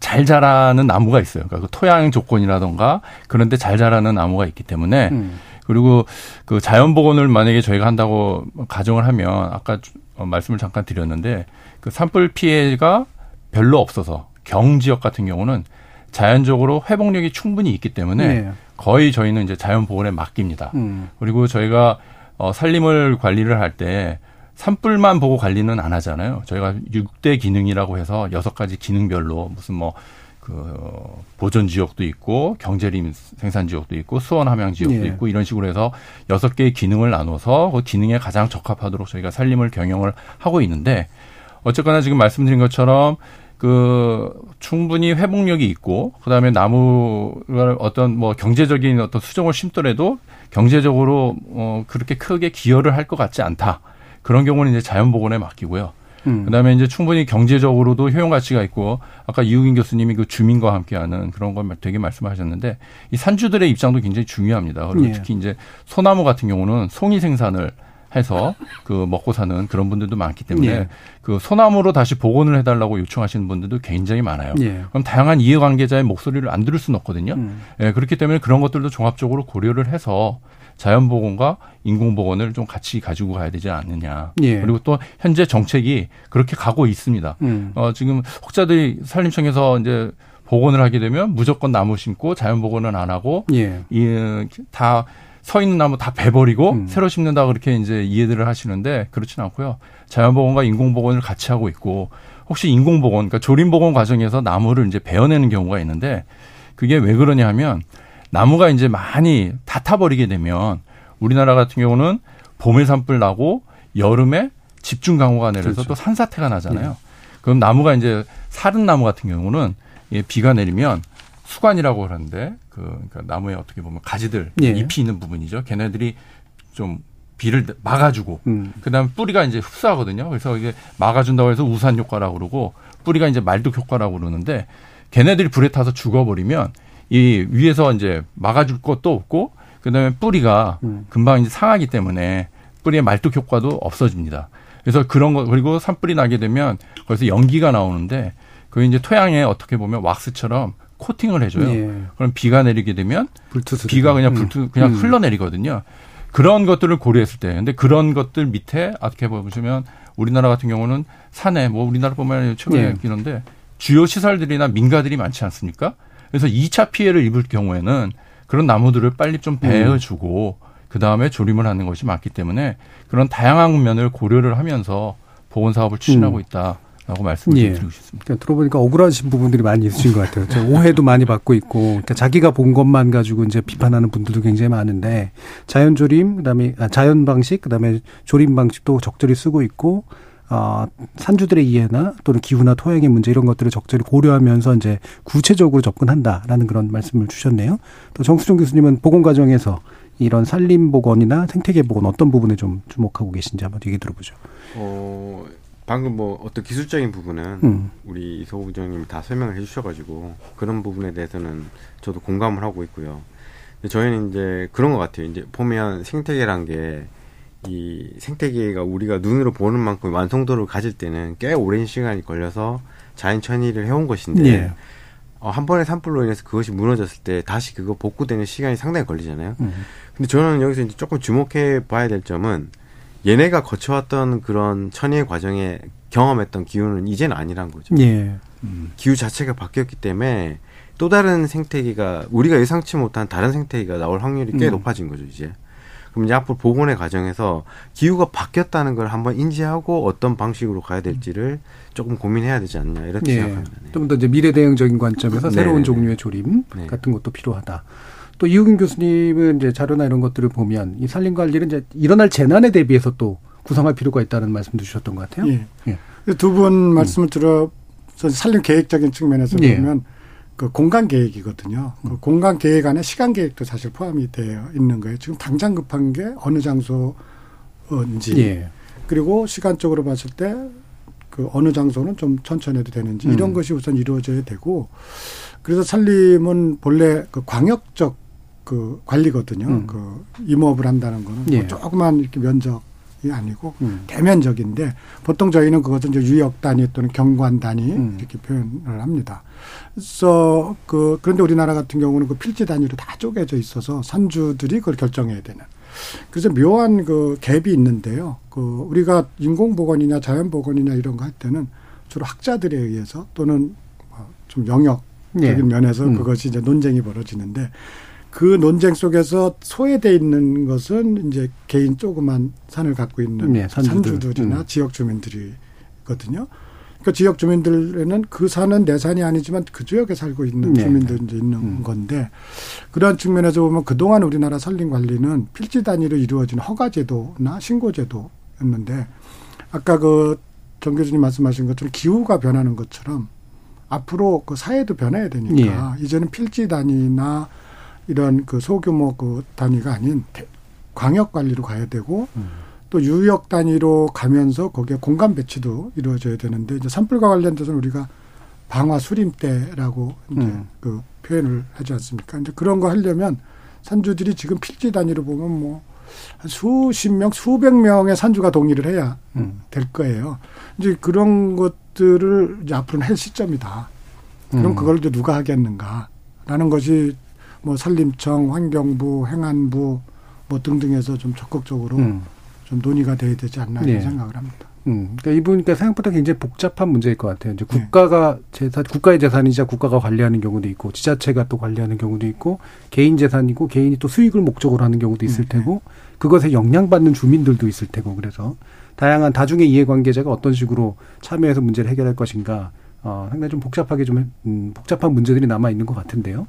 F: 잘 자라는 나무가 있어요. 그러니까 그 토양 조건이라던가 그런데 잘 자라는 나무가 있기 때문에
A: 음.
F: 그리고 그 자연 복원을 만약에 저희가 한다고 가정을 하면 아까 주- 어, 말씀을 잠깐 드렸는데 그 산불 피해가 별로 없어서 경 지역 같은 경우는 자연적으로 회복력이 충분히 있기 때문에
A: 네.
F: 거의 저희는 이제 자연 복원에 맡깁니다.
A: 음.
F: 그리고 저희가 어, 살림을 관리를 할 때 산불만 보고 관리는 안 하잖아요. 저희가 6대 기능이라고 해서 여섯 가지 기능별로 무슨 뭐, 그, 보존 지역도 있고, 경제림 생산 지역도 있고, 수원 함양 지역도
A: 예.
F: 있고, 이런 식으로 해서 여섯 개의 기능을 나눠서 그 기능에 가장 적합하도록 저희가 살림을 경영을 하고 있는데, 어쨌거나 지금 말씀드린 것처럼 그 충분히 회복력이 있고 그다음에 나무를 어떤 뭐 경제적인 어떤 수종을 심더라도 경제적으로 어 그렇게 크게 기여를 할 것 같지 않다. 그런 경우는 이제 자연 복원에 맡기고요.
A: 음.
F: 그다음에 이제 충분히 경제적으로도 효용 가치가 있고 아까 이우긴 교수님이 그 주민과 함께하는 그런 걸 되게 말씀하셨는데 이 산주들의 입장도 굉장히 중요합니다. 그리고
A: 예.
F: 특히 이제 소나무 같은 경우는 송이 생산을 해서 그 먹고 사는 그런 분들도 많기 때문에
A: 예.
F: 그 소나무로 다시 복원을 해달라고 요청하시는 분들도 굉장히 많아요.
A: 예.
F: 그럼 다양한 이해관계자의 목소리를 안 들을 수는 없거든요.
A: 음.
F: 예, 그렇기 때문에 그런 것들도 종합적으로 고려를 해서 자연보건과 인공보건을 좀 같이 가지고 가야 되지 않느냐.
A: 예.
F: 그리고 또 현재 정책이 그렇게 가고 있습니다.
A: 음.
F: 어, 지금 혹자들이 산림청에서 이제 복원을 하게 되면 무조건 나무 심고 자연복원은 안 하고
A: 예.
F: 이 다 서 있는 나무 다 베버리고
A: 음.
F: 새로 심는다 그렇게 이제 이해들을 하시는데 그렇지는 않고요. 자연복원과 인공복원을 같이 하고 있고 혹시 인공복원, 그러니까 조림복원 과정에서 나무를 이제 베어내는 경우가 있는데 그게 왜 그러냐 하면 나무가 이제 많이 다 타버리게 되면 우리나라 같은 경우는 봄에 산불 나고 여름에 집중 강우가 내려서
A: 그렇죠.
F: 또 산사태가 나잖아요. 그럼 나무가 이제 사른 나무 같은 경우는 이 비가 내리면 수관이라고 그러는데 그 그러니까 나무에 어떻게 보면 가지들
A: 예.
F: 잎이 있는 부분이죠. 걔네들이 좀 비를 막아주고
A: 음.
F: 그다음 에 뿌리가 이제 흡수하거든요. 그래서 이게 막아준다고 해서 우산 효과라고 그러고 뿌리가 이제 말뚝 효과라고 그러는데 걔네들이 불에 타서 죽어버리면 이 위에서 이제 막아줄 것도 없고 그다음에 뿌리가
A: 음.
F: 금방 이제 상하기 때문에 뿌리의 말뚝 효과도 없어집니다. 그래서 그런 거 그리고 산불이 나게 되면 거기서 연기가 나오는데 그 이제 토양에 어떻게 보면 왁스처럼 코팅을 해줘요.
A: 예.
F: 그럼 비가 내리게 되면
A: 불투수
F: 비가 그냥
A: 음.
F: 불투 그냥
A: 음.
F: 흘러내리거든요. 그런 것들을 고려했을 때, 근데 그런 것들 밑에 어떻게 보시면 우리나라 같은 경우는 산에 뭐 우리나라뿐만 아니라 최근에
A: 예.
F: 있는데 주요 시설들이나 민가들이 많지 않습니까? 그래서 2차 피해를 입을 경우에는 그런 나무들을 빨리 좀 베어주고 그 다음에 조림을 하는 것이 맞기 때문에 그런 다양한 면을 고려를 하면서 보건 사업을 추진하고
A: 음.
F: 있다 라고 말씀을
A: 예.
F: 드리고 싶습니다.
A: 그러니까 들어보니까 억울하신 부분들이 많이 있으신 것 같아요. 저 오해도 많이 받고 있고, 그러니까 자기가 본 것만 가지고 이제 비판하는 분들도 굉장히 많은데, 자연조림, 그 다음에, 아, 자연 방식, 그 다음에 조림 방식도 적절히 쓰고 있고, 어, 산주들의 이해나 또는 기후나 토양의 문제 이런 것들을 적절히 고려하면서 이제 구체적으로 접근한다라는 그런 말씀을 주셨네요. 또 정수정 교수님은 보건 과정에서 이런 산림 보건이나 생태계 보건 어떤 부분에 좀 주목하고 계신지 한번 얘기 들어보죠.
H: 어, 방금 뭐 어떤 기술적인 부분은
A: 음.
H: 우리 이소우 부장님이 다 설명을 해주셔가지고 그런 부분에 대해서는 저도 공감을 하고 있고요. 근데 저희는 이제 그런 것 같아요. 이제 보면 생태계란 게 이 생태계가 우리가 눈으로 보는 만큼 완성도를 가질 때는 꽤 오랜 시간이 걸려서 자연 천일을 해온 것인데
A: 예.
H: 어, 한 번의 산불로 인해서 그것이 무너졌을 때 다시 그거 복구되는 시간이 상당히 걸리잖아요.
A: 음.
H: 근데 저는 여기서 이제 조금 주목해 봐야 될 점은 얘네가 거쳐왔던 그런 천의의 과정에 경험했던 기후는 이제는 아니란 거죠.
A: 예.
H: 기후 자체가 바뀌었기 때문에 또 다른 생태계가 우리가 예상치 못한 다른 생태계가 나올 확률이 꽤
A: 음.
H: 높아진 거죠, 이제. 그럼 이제 앞으로 복원의 과정에서 기후가 바뀌었다는 걸 한번 인지하고 어떤 방식으로 가야 될지를 조금 고민해야 되지 않나 이렇게
A: 예.
H: 생각합니다. 네.
A: 좀더 이제 미래 대응적인 관점에서
H: 네,
A: 새로운
H: 네,
A: 종류의 조림
H: 네.
A: 같은 것도 필요하다. 또 이우균 교수님은 이제 자료나 이런 것들을 보면 이 산림 관리는 이제 일어날 재난에 대비해서 또 구성할 필요가 있다는 말씀도 주셨던 것 같아요.
G: 예.
A: 예.
G: 두분 말씀을 들어 서 살림 계획적인 측면에서
A: 예.
G: 보면 그 공간 계획이거든요. 그 공간 계획 안에 시간 계획도 사실 포함이 되어 있는 거예요. 지금 당장 급한 게 어느 장소인지
A: 예.
G: 그리고 시간적으로 봤을 때 그 어느 장소는 좀 천천히 해도 되는지 이런
A: 음.
G: 것이 우선 이루어져야 되고 그래서 산림은 본래 그 광역적 그 관리거든요.
A: 음.
G: 그 임업을 한다는 거는
A: 예.
G: 뭐 조그만 이렇게 면적이 아니고
A: 음.
G: 대면적인데 보통 저희는 그것은 이제 유역 단위 또는 경관 단위
A: 음.
G: 이렇게 표현을 합니다. 그래서 그 그런데 우리나라 같은 경우는 그 필지 단위로 다 쪼개져 있어서 산주들이 그걸 결정해야 되는. 그래서 묘한 그 갭이 있는데요. 그 우리가 인공 보건이냐 자연 보건이냐 이런 거 할 때는 주로 학자들에 의해서 또는 뭐좀 영역적인
A: 예.
G: 면에서
A: 음.
G: 그것이 이제 논쟁이 벌어지는데 그 논쟁 속에서 소외돼 있는 것은 이제 개인 조그만 산을 갖고 있는
A: 네, 산주들.
G: 산주들이나
A: 음.
G: 지역 주민들이거든요. 그 지역 주민들에는 그 산은 내 산이 아니지만 그 지역에 살고 있는
A: 네.
G: 주민들이 이제 있는
A: 음.
G: 건데 그러한 측면에서 보면 그동안 우리나라 산림 관리는 필지 단위로 이루어진 허가 제도나 신고 제도였는데 아까 그 정 교수님 말씀하신 것처럼 기후가 변하는 것처럼 앞으로 그 사회도 변해야 되니까 이제는 필지 단위나 이런 그 소규모 그 단위가 아닌 대- 광역 관리로 가야 되고 또 유역 단위로 가면서 거기에 공간 배치도 이루어져야 되는데 이제 산불과 관련돼서는 우리가 방화 수림대라고 이제
A: 음.
G: 그 표현을 하지 않습니까? 이제 그런 거 하려면 산주들이 지금 필지 단위로 보면 뭐 한 수십 명, 수백 명의 산주가 동의를 해야
A: 음.
G: 될 거예요. 이제 그런 것들을 이제 앞으로는 할 시점이다. 그럼
A: 음.
G: 그걸 이제 누가 하겠는가라는 것이 뭐 산림청, 환경부, 행안부 뭐 등등에서 좀 적극적으로
A: 음.
G: 좀 논의가 돼야 되지 않나
A: 네.
G: 이런 생각을 합니다.
A: 음. 그러니까 이분니까 생각보다 굉장히 복잡한 문제일 것 같아요. 이제
G: 네.
A: 국가가 재산, 국가의 재산이자 국가가 관리하는 경우도 있고, 지자체가 또 관리하는 경우도 있고, 개인 재산이고, 개인이 또 수익을 목적으로 하는 경우도 있을
G: 음,
A: 테고, 그것에 영향받는 주민들도 있을 테고, 그래서 다양한 다중의 이해관계자가 어떤 식으로 참여해서 문제를 해결할 것인가, 어, 상당히 좀 복잡하게 좀, 음, 복잡한 문제들이 남아 있는 것 같은데요.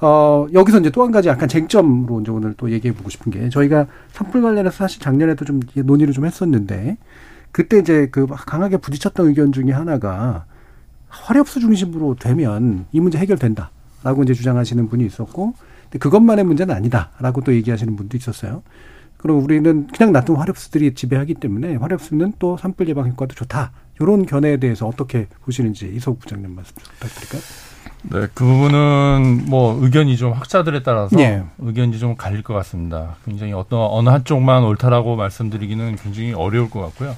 A: 어, 여기서 이제 또 한 가지 약간 쟁점으로 이제 오늘 또 얘기해 보고 싶은 게, 저희가 산불 관련해서 사실 작년에도 좀 논의를 좀 했었는데, 그때 이제 그 강하게 부딪혔던 의견 중에 하나가 화력수 중심으로 되면 이 문제 해결된다라고 이제 주장하시는 분이 있었고 근데 그것만의 문제는 아니다라고 또 얘기하시는 분도 있었어요. 그럼 우리는 그냥 놔두면 화력수들이 지배하기 때문에 화력수는 또 산불 예방 효과도 좋다. 이런 견해에 대해서 어떻게 보시는지 이석 부장님 말씀 좀 부탁드릴까요?
F: 네, 그 부분은 뭐 의견이 좀 학자들에 따라서
A: 예.
F: 의견이 좀 갈릴 것 같습니다. 굉장히 어떤 어느 한쪽만 옳다라고 말씀드리기는 굉장히 어려울 것 같고요.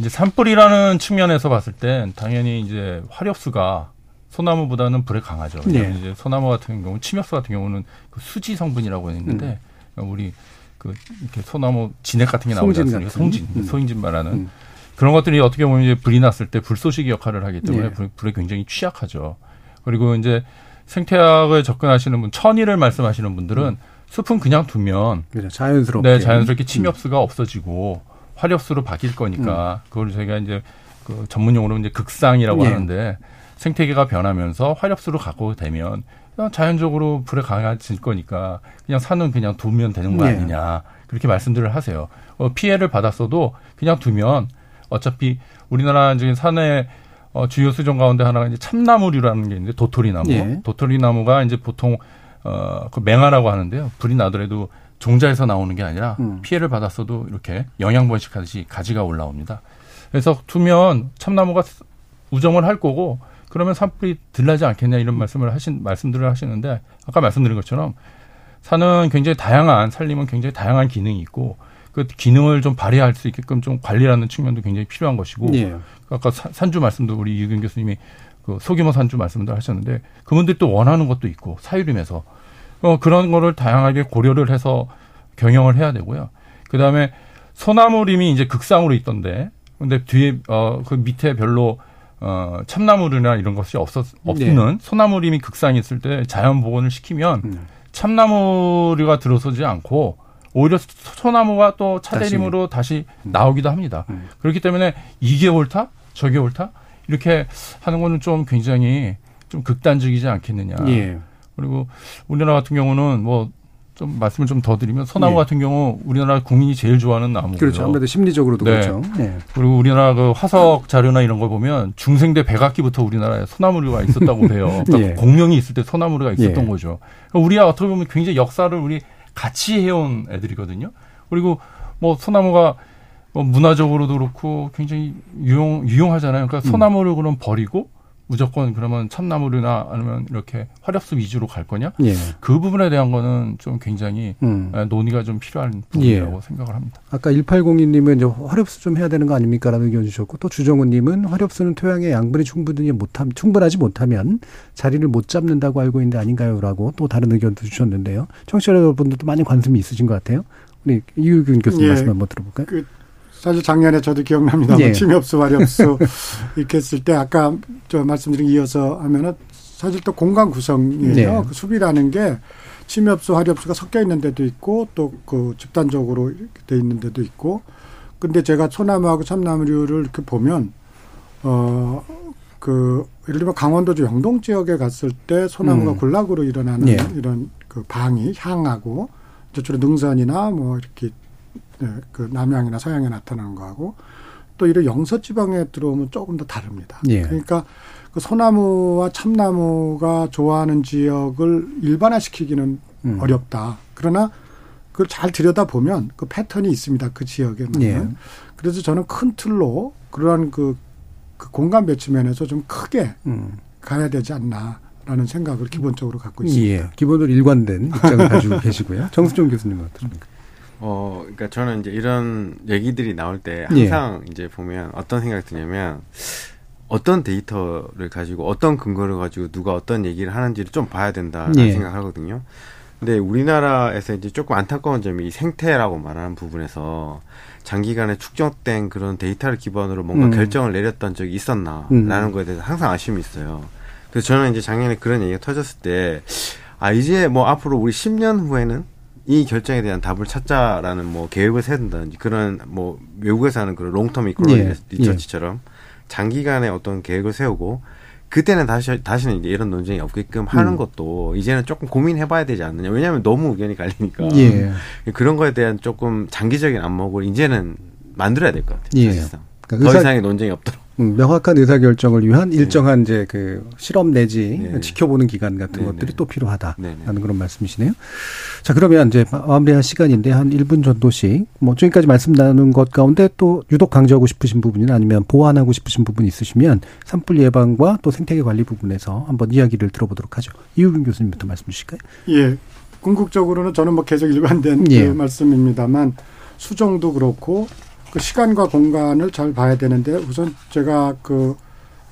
F: 이제 산불이라는 측면에서 봤을 땐 당연히 이제 화력수가 소나무보다는 불에 강하죠.
A: 네.
F: 이제 소나무 같은 경우, 침엽수 같은 경우는 그 수지 성분이라고 했는데 우리 그 이렇게 소나무 진액 같은 게 나오지
A: 송진
F: 않습니까? 송진,
A: 음.
F: 소인진 말하는
A: 음.
F: 그런 것들이 어떻게 보면 이제 불이 났을 때 불쏘시기 역할을 하기 때문에
A: 네.
F: 불, 불에 굉장히 취약하죠. 그리고 이제 생태학을 접근하시는 분, 천일을 말씀하시는 분들은 숲은 그냥 두면
A: 그죠. 자연스럽게.
F: 네, 자연스럽게 침엽수가 없어지고 화력수로 바뀔 거니까 그걸 저희가 이제 그 전문 용어로 이제 극상이라고
A: 예.
F: 하는데 생태계가 변하면서 화력수로 갖고 되면 자연적으로 불에 강해질 거니까 그냥 산은 그냥 두면 되는 거
A: 예.
F: 아니냐 그렇게 말씀들을 하세요. 어, 피해를 받았어도 그냥 두면 어차피 우리나라 지금 산의 어, 주요 수종 가운데 하나가 이제 참나무류라는 게 있는데 도토리 나무.
A: 예.
F: 도토리 나무가 이제 보통 어, 그 맹화라고 하는데요. 불이 나더라도 종자에서 나오는 게 아니라
A: 음.
F: 피해를 받았어도 이렇게 영양 번식하듯이 가지가 올라옵니다. 그래서 두면 참나무가 우정을 할 거고 그러면 산불이 들나지 않겠냐 이런 말씀을 하신 말씀들을 하시는데 아까 말씀드린 것처럼 산은 굉장히 다양한 산림은 굉장히 다양한 기능이 있고 그 기능을 좀 발휘할 수 있게끔 좀 관리하는 측면도 굉장히 필요한 것이고
A: 예.
F: 아까 사- 산주 말씀도 우리 이근 교수님이 그 소규모 산주 말씀도 하셨는데 그분들이 또 원하는 것도 있고 사유림에서 어, 그런 거를 다양하게 고려를 해서 경영을 해야 되고요. 그 다음에 소나무림이 이제 극상으로 있던데 근데 뒤에 어 그 밑에 별로 어 참나무류나 이런 것이 없었 없는 소나무림이 극상이 있을 때 자연 복원을 시키면
A: 음.
F: 참나무류가 들어서지 않고 오히려 소- 소나무가 또 차대림으로 다시, 나오기도 합니다.
A: 음.
F: 그렇기 때문에 이게 옳다, 저게 옳다 이렇게 하는 거는 좀 굉장히 좀 극단적이지 않겠느냐.
A: 예.
F: 그리고 우리나라 같은 경우는 뭐 좀 말씀을 좀 더 드리면 소나무
A: 예.
F: 같은 경우 우리나라 국민이 제일 좋아하는 나무고요.
A: 그렇죠. 아무래도 심리적으로도
F: 네.
A: 그렇죠. 예.
F: 그리고 우리나라 그 화석 자료나 이런 걸 보면 중생대 백악기부터 우리나라에 소나무류가 있었다고 해요. [LAUGHS] 그러니까
A: 예.
F: 공명이 있을 때 소나무류가 있었던
A: 예.
F: 거죠. 그러니까 우리가 어떻게 보면 굉장히 역사를 우리 같이 해온 애들이거든요. 그리고 뭐 소나무가 뭐 문화적으로도 그렇고 굉장히 유용 유용하잖아요. 그러니까
A: 음.
F: 소나무를 그럼 버리고 무조건 그러면 참나무류나 아니면 이렇게 화력수 위주로 갈 거냐?
A: 예.
F: 그 부분에 대한 거는 좀 굉장히
A: 음.
F: 예, 논의가 좀 필요한 부분이라고 생각을 합니다.
A: 아까 1802님은 이제 화력수 좀 해야 되는 거 아닙니까라는 의견 주셨고 또 주정훈님은 화력수는 토양에 양분이 충분히 못함 충분하지 못하면 자리를 못 잡는다고 알고 있는데 아닌가요라고 또 다른 의견도 주셨는데요. 청취자 여러분들도 많이 관심이 있으신 것 같아요. 우리 이유균 교수님
G: 예.
A: 말씀 한번 들어볼까요?
G: 그 사실 작년에 저도 기억납니다만
A: 예.
G: 침엽수 화력수 [LAUGHS] 이렇게 했을 때 아까 저 말씀드린 이어서 하면은 사실 또 공간 구성이에요.
A: 네.
G: 그 숲이라는 게 침엽수 화력수가 섞여 있는 데도 있고 또 그 집단적으로 이렇게 돼 있는 데도 있고 근데 제가 소나무하고 참나무류를 이렇게 보면 어 그 예를 들면 강원도 저 영동 지역에 갔을 때 소나무가
A: 음.
G: 군락으로 일어나는
A: 예.
G: 이런 그 방이 향하고 저쪽에 능선이나 뭐 이렇게 네, 그 남양이나 서양에 나타나는 거하고 또 이런 영서 지방에 들어오면 조금 더 다릅니다.
A: 예.
G: 그러니까 그 소나무와 참나무가 좋아하는 지역을 일반화시키기는
A: 음.
G: 어렵다. 그러나 그걸 잘 들여다 보면 그 패턴이 있습니다. 그 지역에는.
A: 예.
G: 그래서 저는 큰 틀로 그러한 그, 그 공간 배치 면에서 좀 크게
A: 음.
G: 가야 되지 않나 라는 생각을 기본적으로 갖고 있습니다.
A: 예. 기본으로 일관된 입장을 가지고 [LAUGHS] 계시고요. 정수정 교수님은 어떻습니까?
H: 어, 그러니까 저는 이제 이런 얘기들이 나올 때
A: 예.
H: 항상 이제 보면 어떤 생각이 드냐면 어떤 데이터를 가지고 어떤 근거를 가지고 누가 어떤 얘기를 하는지를 좀 봐야 된다라는
A: 예.
H: 생각하거든요. 근데 우리나라에서 이제 조금 안타까운 점이 이 생태라고 말하는 부분에서 장기간에 축적된 그런 데이터를 기반으로 뭔가
A: 음.
H: 결정을 내렸던 적이 있었나라는
A: 음.
H: 거에 대해서 항상 아쉬움이 있어요. 그래서 저는 이제 작년에 그런 얘기가 터졌을 때, 아, 이제 뭐 앞으로 우리 10년 후에는 이 결정에 대한 답을 찾자라는 뭐 계획을 세운다든지 그런 뭐 외국에서 하는 그런 long-term
A: 예,
H: ecology research처럼 장기간의 어떤 계획을 세우고 그때는 다시 다시는 이제 이런 논쟁이 없게끔 하는
A: 음.
H: 것도 이제는 조금 고민해봐야 되지 않느냐 왜냐하면 너무 의견이 갈리니까
A: 예.
H: 그런 거에 대한 조금 장기적인 안목을 이제는 만들어야 될 것 같아요
A: 예.
H: 사실상
A: 그러니까
H: 더
A: 의사-
H: 이상의 논쟁이 없도록
A: 음, 명확한 의사결정을 위한 일정한 이제 그 실험 내지
H: 네.
A: 지켜보는 기간 같은
H: 네,
A: 것들이
H: 네.
A: 또 필요하다라는
H: 네,
A: 그런 말씀이시네요. 자, 그러면 이제 마- 마무리할 시간인데 한 1분 정도씩 뭐 지금까지 말씀 나눈 것 가운데 또 유독 강조하고 싶으신 부분이나 아니면 보완하고 싶으신 부분이 있으시면 산불 예방과 또 생태계 관리 부분에서 한번 이야기를 들어보도록 하죠. 이우균 교수님부터 말씀 주실까요?
G: 예. 궁극적으로는 저는 뭐 계속 일관된
A: 예.
G: 그 말씀입니다만 수정도 그렇고 그 시간과 공간을 잘 봐야 되는데 우선 제가 그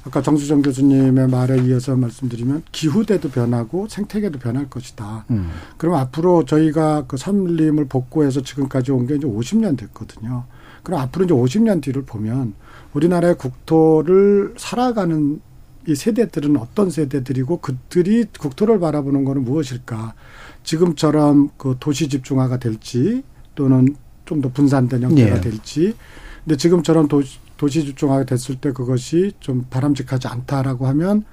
G: 아까 정수정 교수님의 말에 이어서 말씀드리면 기후대도 변하고 생태계도 변할 것이다. 음. 그럼 앞으로 저희가 그 산림을 복구해서 지금까지 온 게 이제 50년 됐거든요. 그럼 앞으로 이제 50년 뒤를 보면 우리나라의 국토를 살아가는 이 세대들은 어떤 세대들이고 그들이 국토를 바라보는 거는 무엇일까? 지금처럼 그 도시 집중화가 될지 또는 좀 더 분산된 형태가 예. 될지. 근데 지금처럼 도시, 도시 집중화가 됐을 때 그것이 좀 바람직하지 않다라고 하면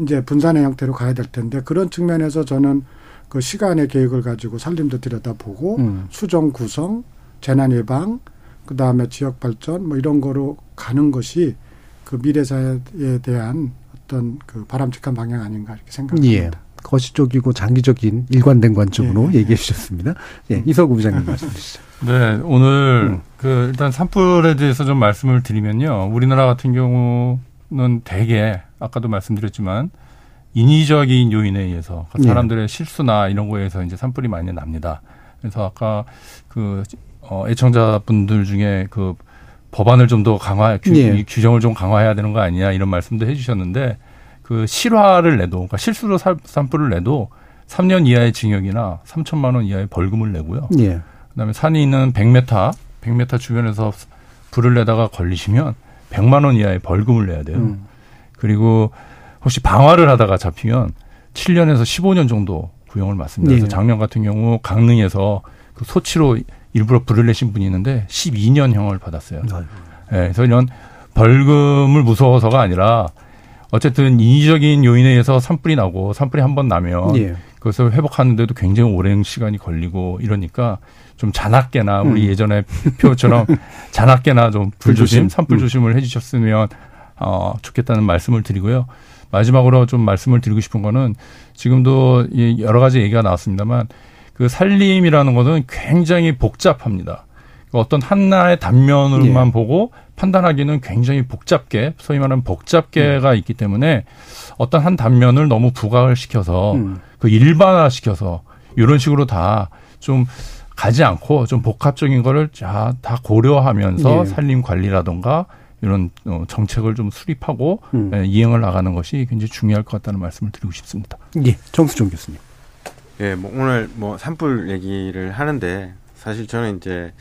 G: 이제 분산의 형태로 가야 될 텐데 그런 측면에서 저는 그 시간의 계획을 가지고 살림도 들여다보고 음. 수정 구성, 재난 예방, 그 다음에 지역 발전 뭐 이런 거로 가는 것이 그 미래 사회에 대한 어떤 그 바람직한 방향 아닌가 이렇게 생각합니다. 예.
A: 거시적이고 장기적인 일관된 관점으로 예. 얘기해 주셨습니다. 예, 이석우 부장님 [LAUGHS] 말씀 주시죠.
F: 네, 오늘 음. 그 일단 산불에 대해서 좀 말씀을 드리면요. 우리나라 같은 경우는 대개 아까도 말씀드렸지만 인위적인 요인에 의해서 그 사람들의 예. 실수나 이런 거에 서 이제 산불이 많이 납니다. 그래서 아까 그 어, 애청자분들 중에 그 법안을 좀 더 강화, 규, 예. 규정을 좀 강화해야 되는 거 아니냐 이런 말씀도 해주셨는데 그 실화를 내도, 그러니까 실수로 산불을 내도 3년 이하의 징역이나 3천만 원 이하의 벌금을 내고요. 예. 그다음에 산이 있는 100m, 100m 주변에서 불을 내다가 걸리시면 100만 원 이하의 벌금을 내야 돼요. 음. 그리고 혹시 방화를 하다가 잡히면 7년에서 15년 정도 구형을 맞습니다. 그래서 예. 작년 같은 경우 강릉에서 그 소치로 일부러 불을 내신 분이 있는데 12년형을 받았어요. 네. 그래서 이런 벌금을 무서워서가 아니라 어쨌든 인위적인 요인에 의해서 산불이 나고 산불이 한 번 나면 예. 그것을 회복하는데도 굉장히 오랜 시간이 걸리고 이러니까 좀 자나깨나 우리 음. 예전에 표처럼 [LAUGHS] 자나깨나 좀 불조심, 산불 음. 조심을 해주셨으면 어, 좋겠다는 말씀을 드리고요. 마지막으로 좀 말씀을 드리고 싶은 거는 지금도 여러 가지 얘기가 나왔습니다만 그 살림이라는 것은 굉장히 복잡합니다. 어떤 하나의 단면으로만 예. 보고 판단하기는 굉장히 복잡게 소위 말하는 복잡계가 음. 있기 때문에 어떤 한 단면을 너무 부각을 시켜서 음. 그 일반화 시켜서 이런 식으로 다 좀 가지 않고 좀 복합적인 거를 다 고려하면서 예. 살림 관리라던가 이런 어, 정책을 좀 수립하고 음. 예, 이행을 나가는 것이 굉장히 중요할 것 같다는 말씀을 드리고 싶습니다.
A: 예, 정수정 교수님.
H: 예, 뭐 오늘 뭐 산불 얘기를 하는데 사실 저는 이제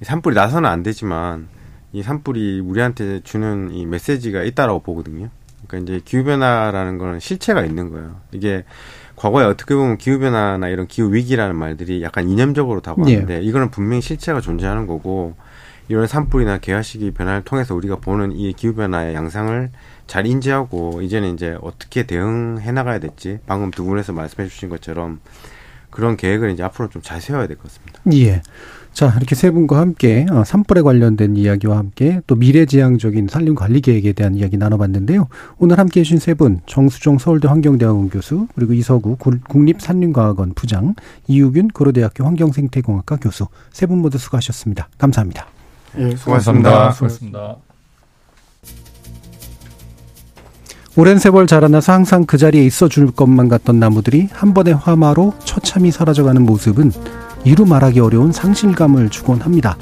H: 산불이 나서는 안 되지만 이 산불이 우리한테 주는 이 메시지가 있다라고 보거든요. 그러니까 이제 기후 변화라는 거는 실체가 있는 거예요. 이게 과거에 어떻게 보면 기후 변화나 이런 기후 위기라는 말들이 약간 이념적으로 다가왔는데 예. 이거는 분명히 실체가 존재하는 거고 이런 산불이나 개화시기 변화를 통해서 우리가 보는 이 기후 변화의 양상을 잘 인지하고 이제는 이제 어떻게 대응해 나가야 될지 방금 두 분에서 말씀해 주신 것처럼 그런 계획을 이제 앞으로 좀 잘 세워야 될 것 같습니다.
A: 예. 자, 이렇게 세 분과 함께 어, 산불에 관련된 이야기와 함께 또 미래지향적인 산림 관리 계획에 대한 이야기 나눠봤는데요. 오늘 함께 해주신 세 분, 정수종 서울대 환경대학원 교수, 그리고 이서구 국립산림과학원 부장, 이유균 고려대학교 환경생태공학과 교수, 세 분 모두 수고하셨습니다. 감사합니다.
F: 예, 수고하셨습니다. 수고하셨습니다.
A: 오랜 세월 자라나서 항상 그 자리에 있어 줄 것만 같던 나무들이 한 번의 화마로 처참히 사라져가는 모습은 이루 말하기 어려운 상실감을 주곤 합니다.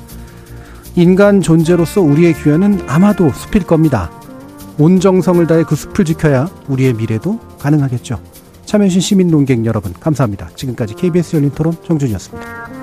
A: 인간 존재로서 우리의 귀환은 아마도 숲일 겁니다. 온 정성을 다해 그 숲을 지켜야 우리의 미래도 가능하겠죠. 참여해주신 시민 농객 여러분 감사합니다. 지금까지 KBS 열린 토론 정준이었습니다.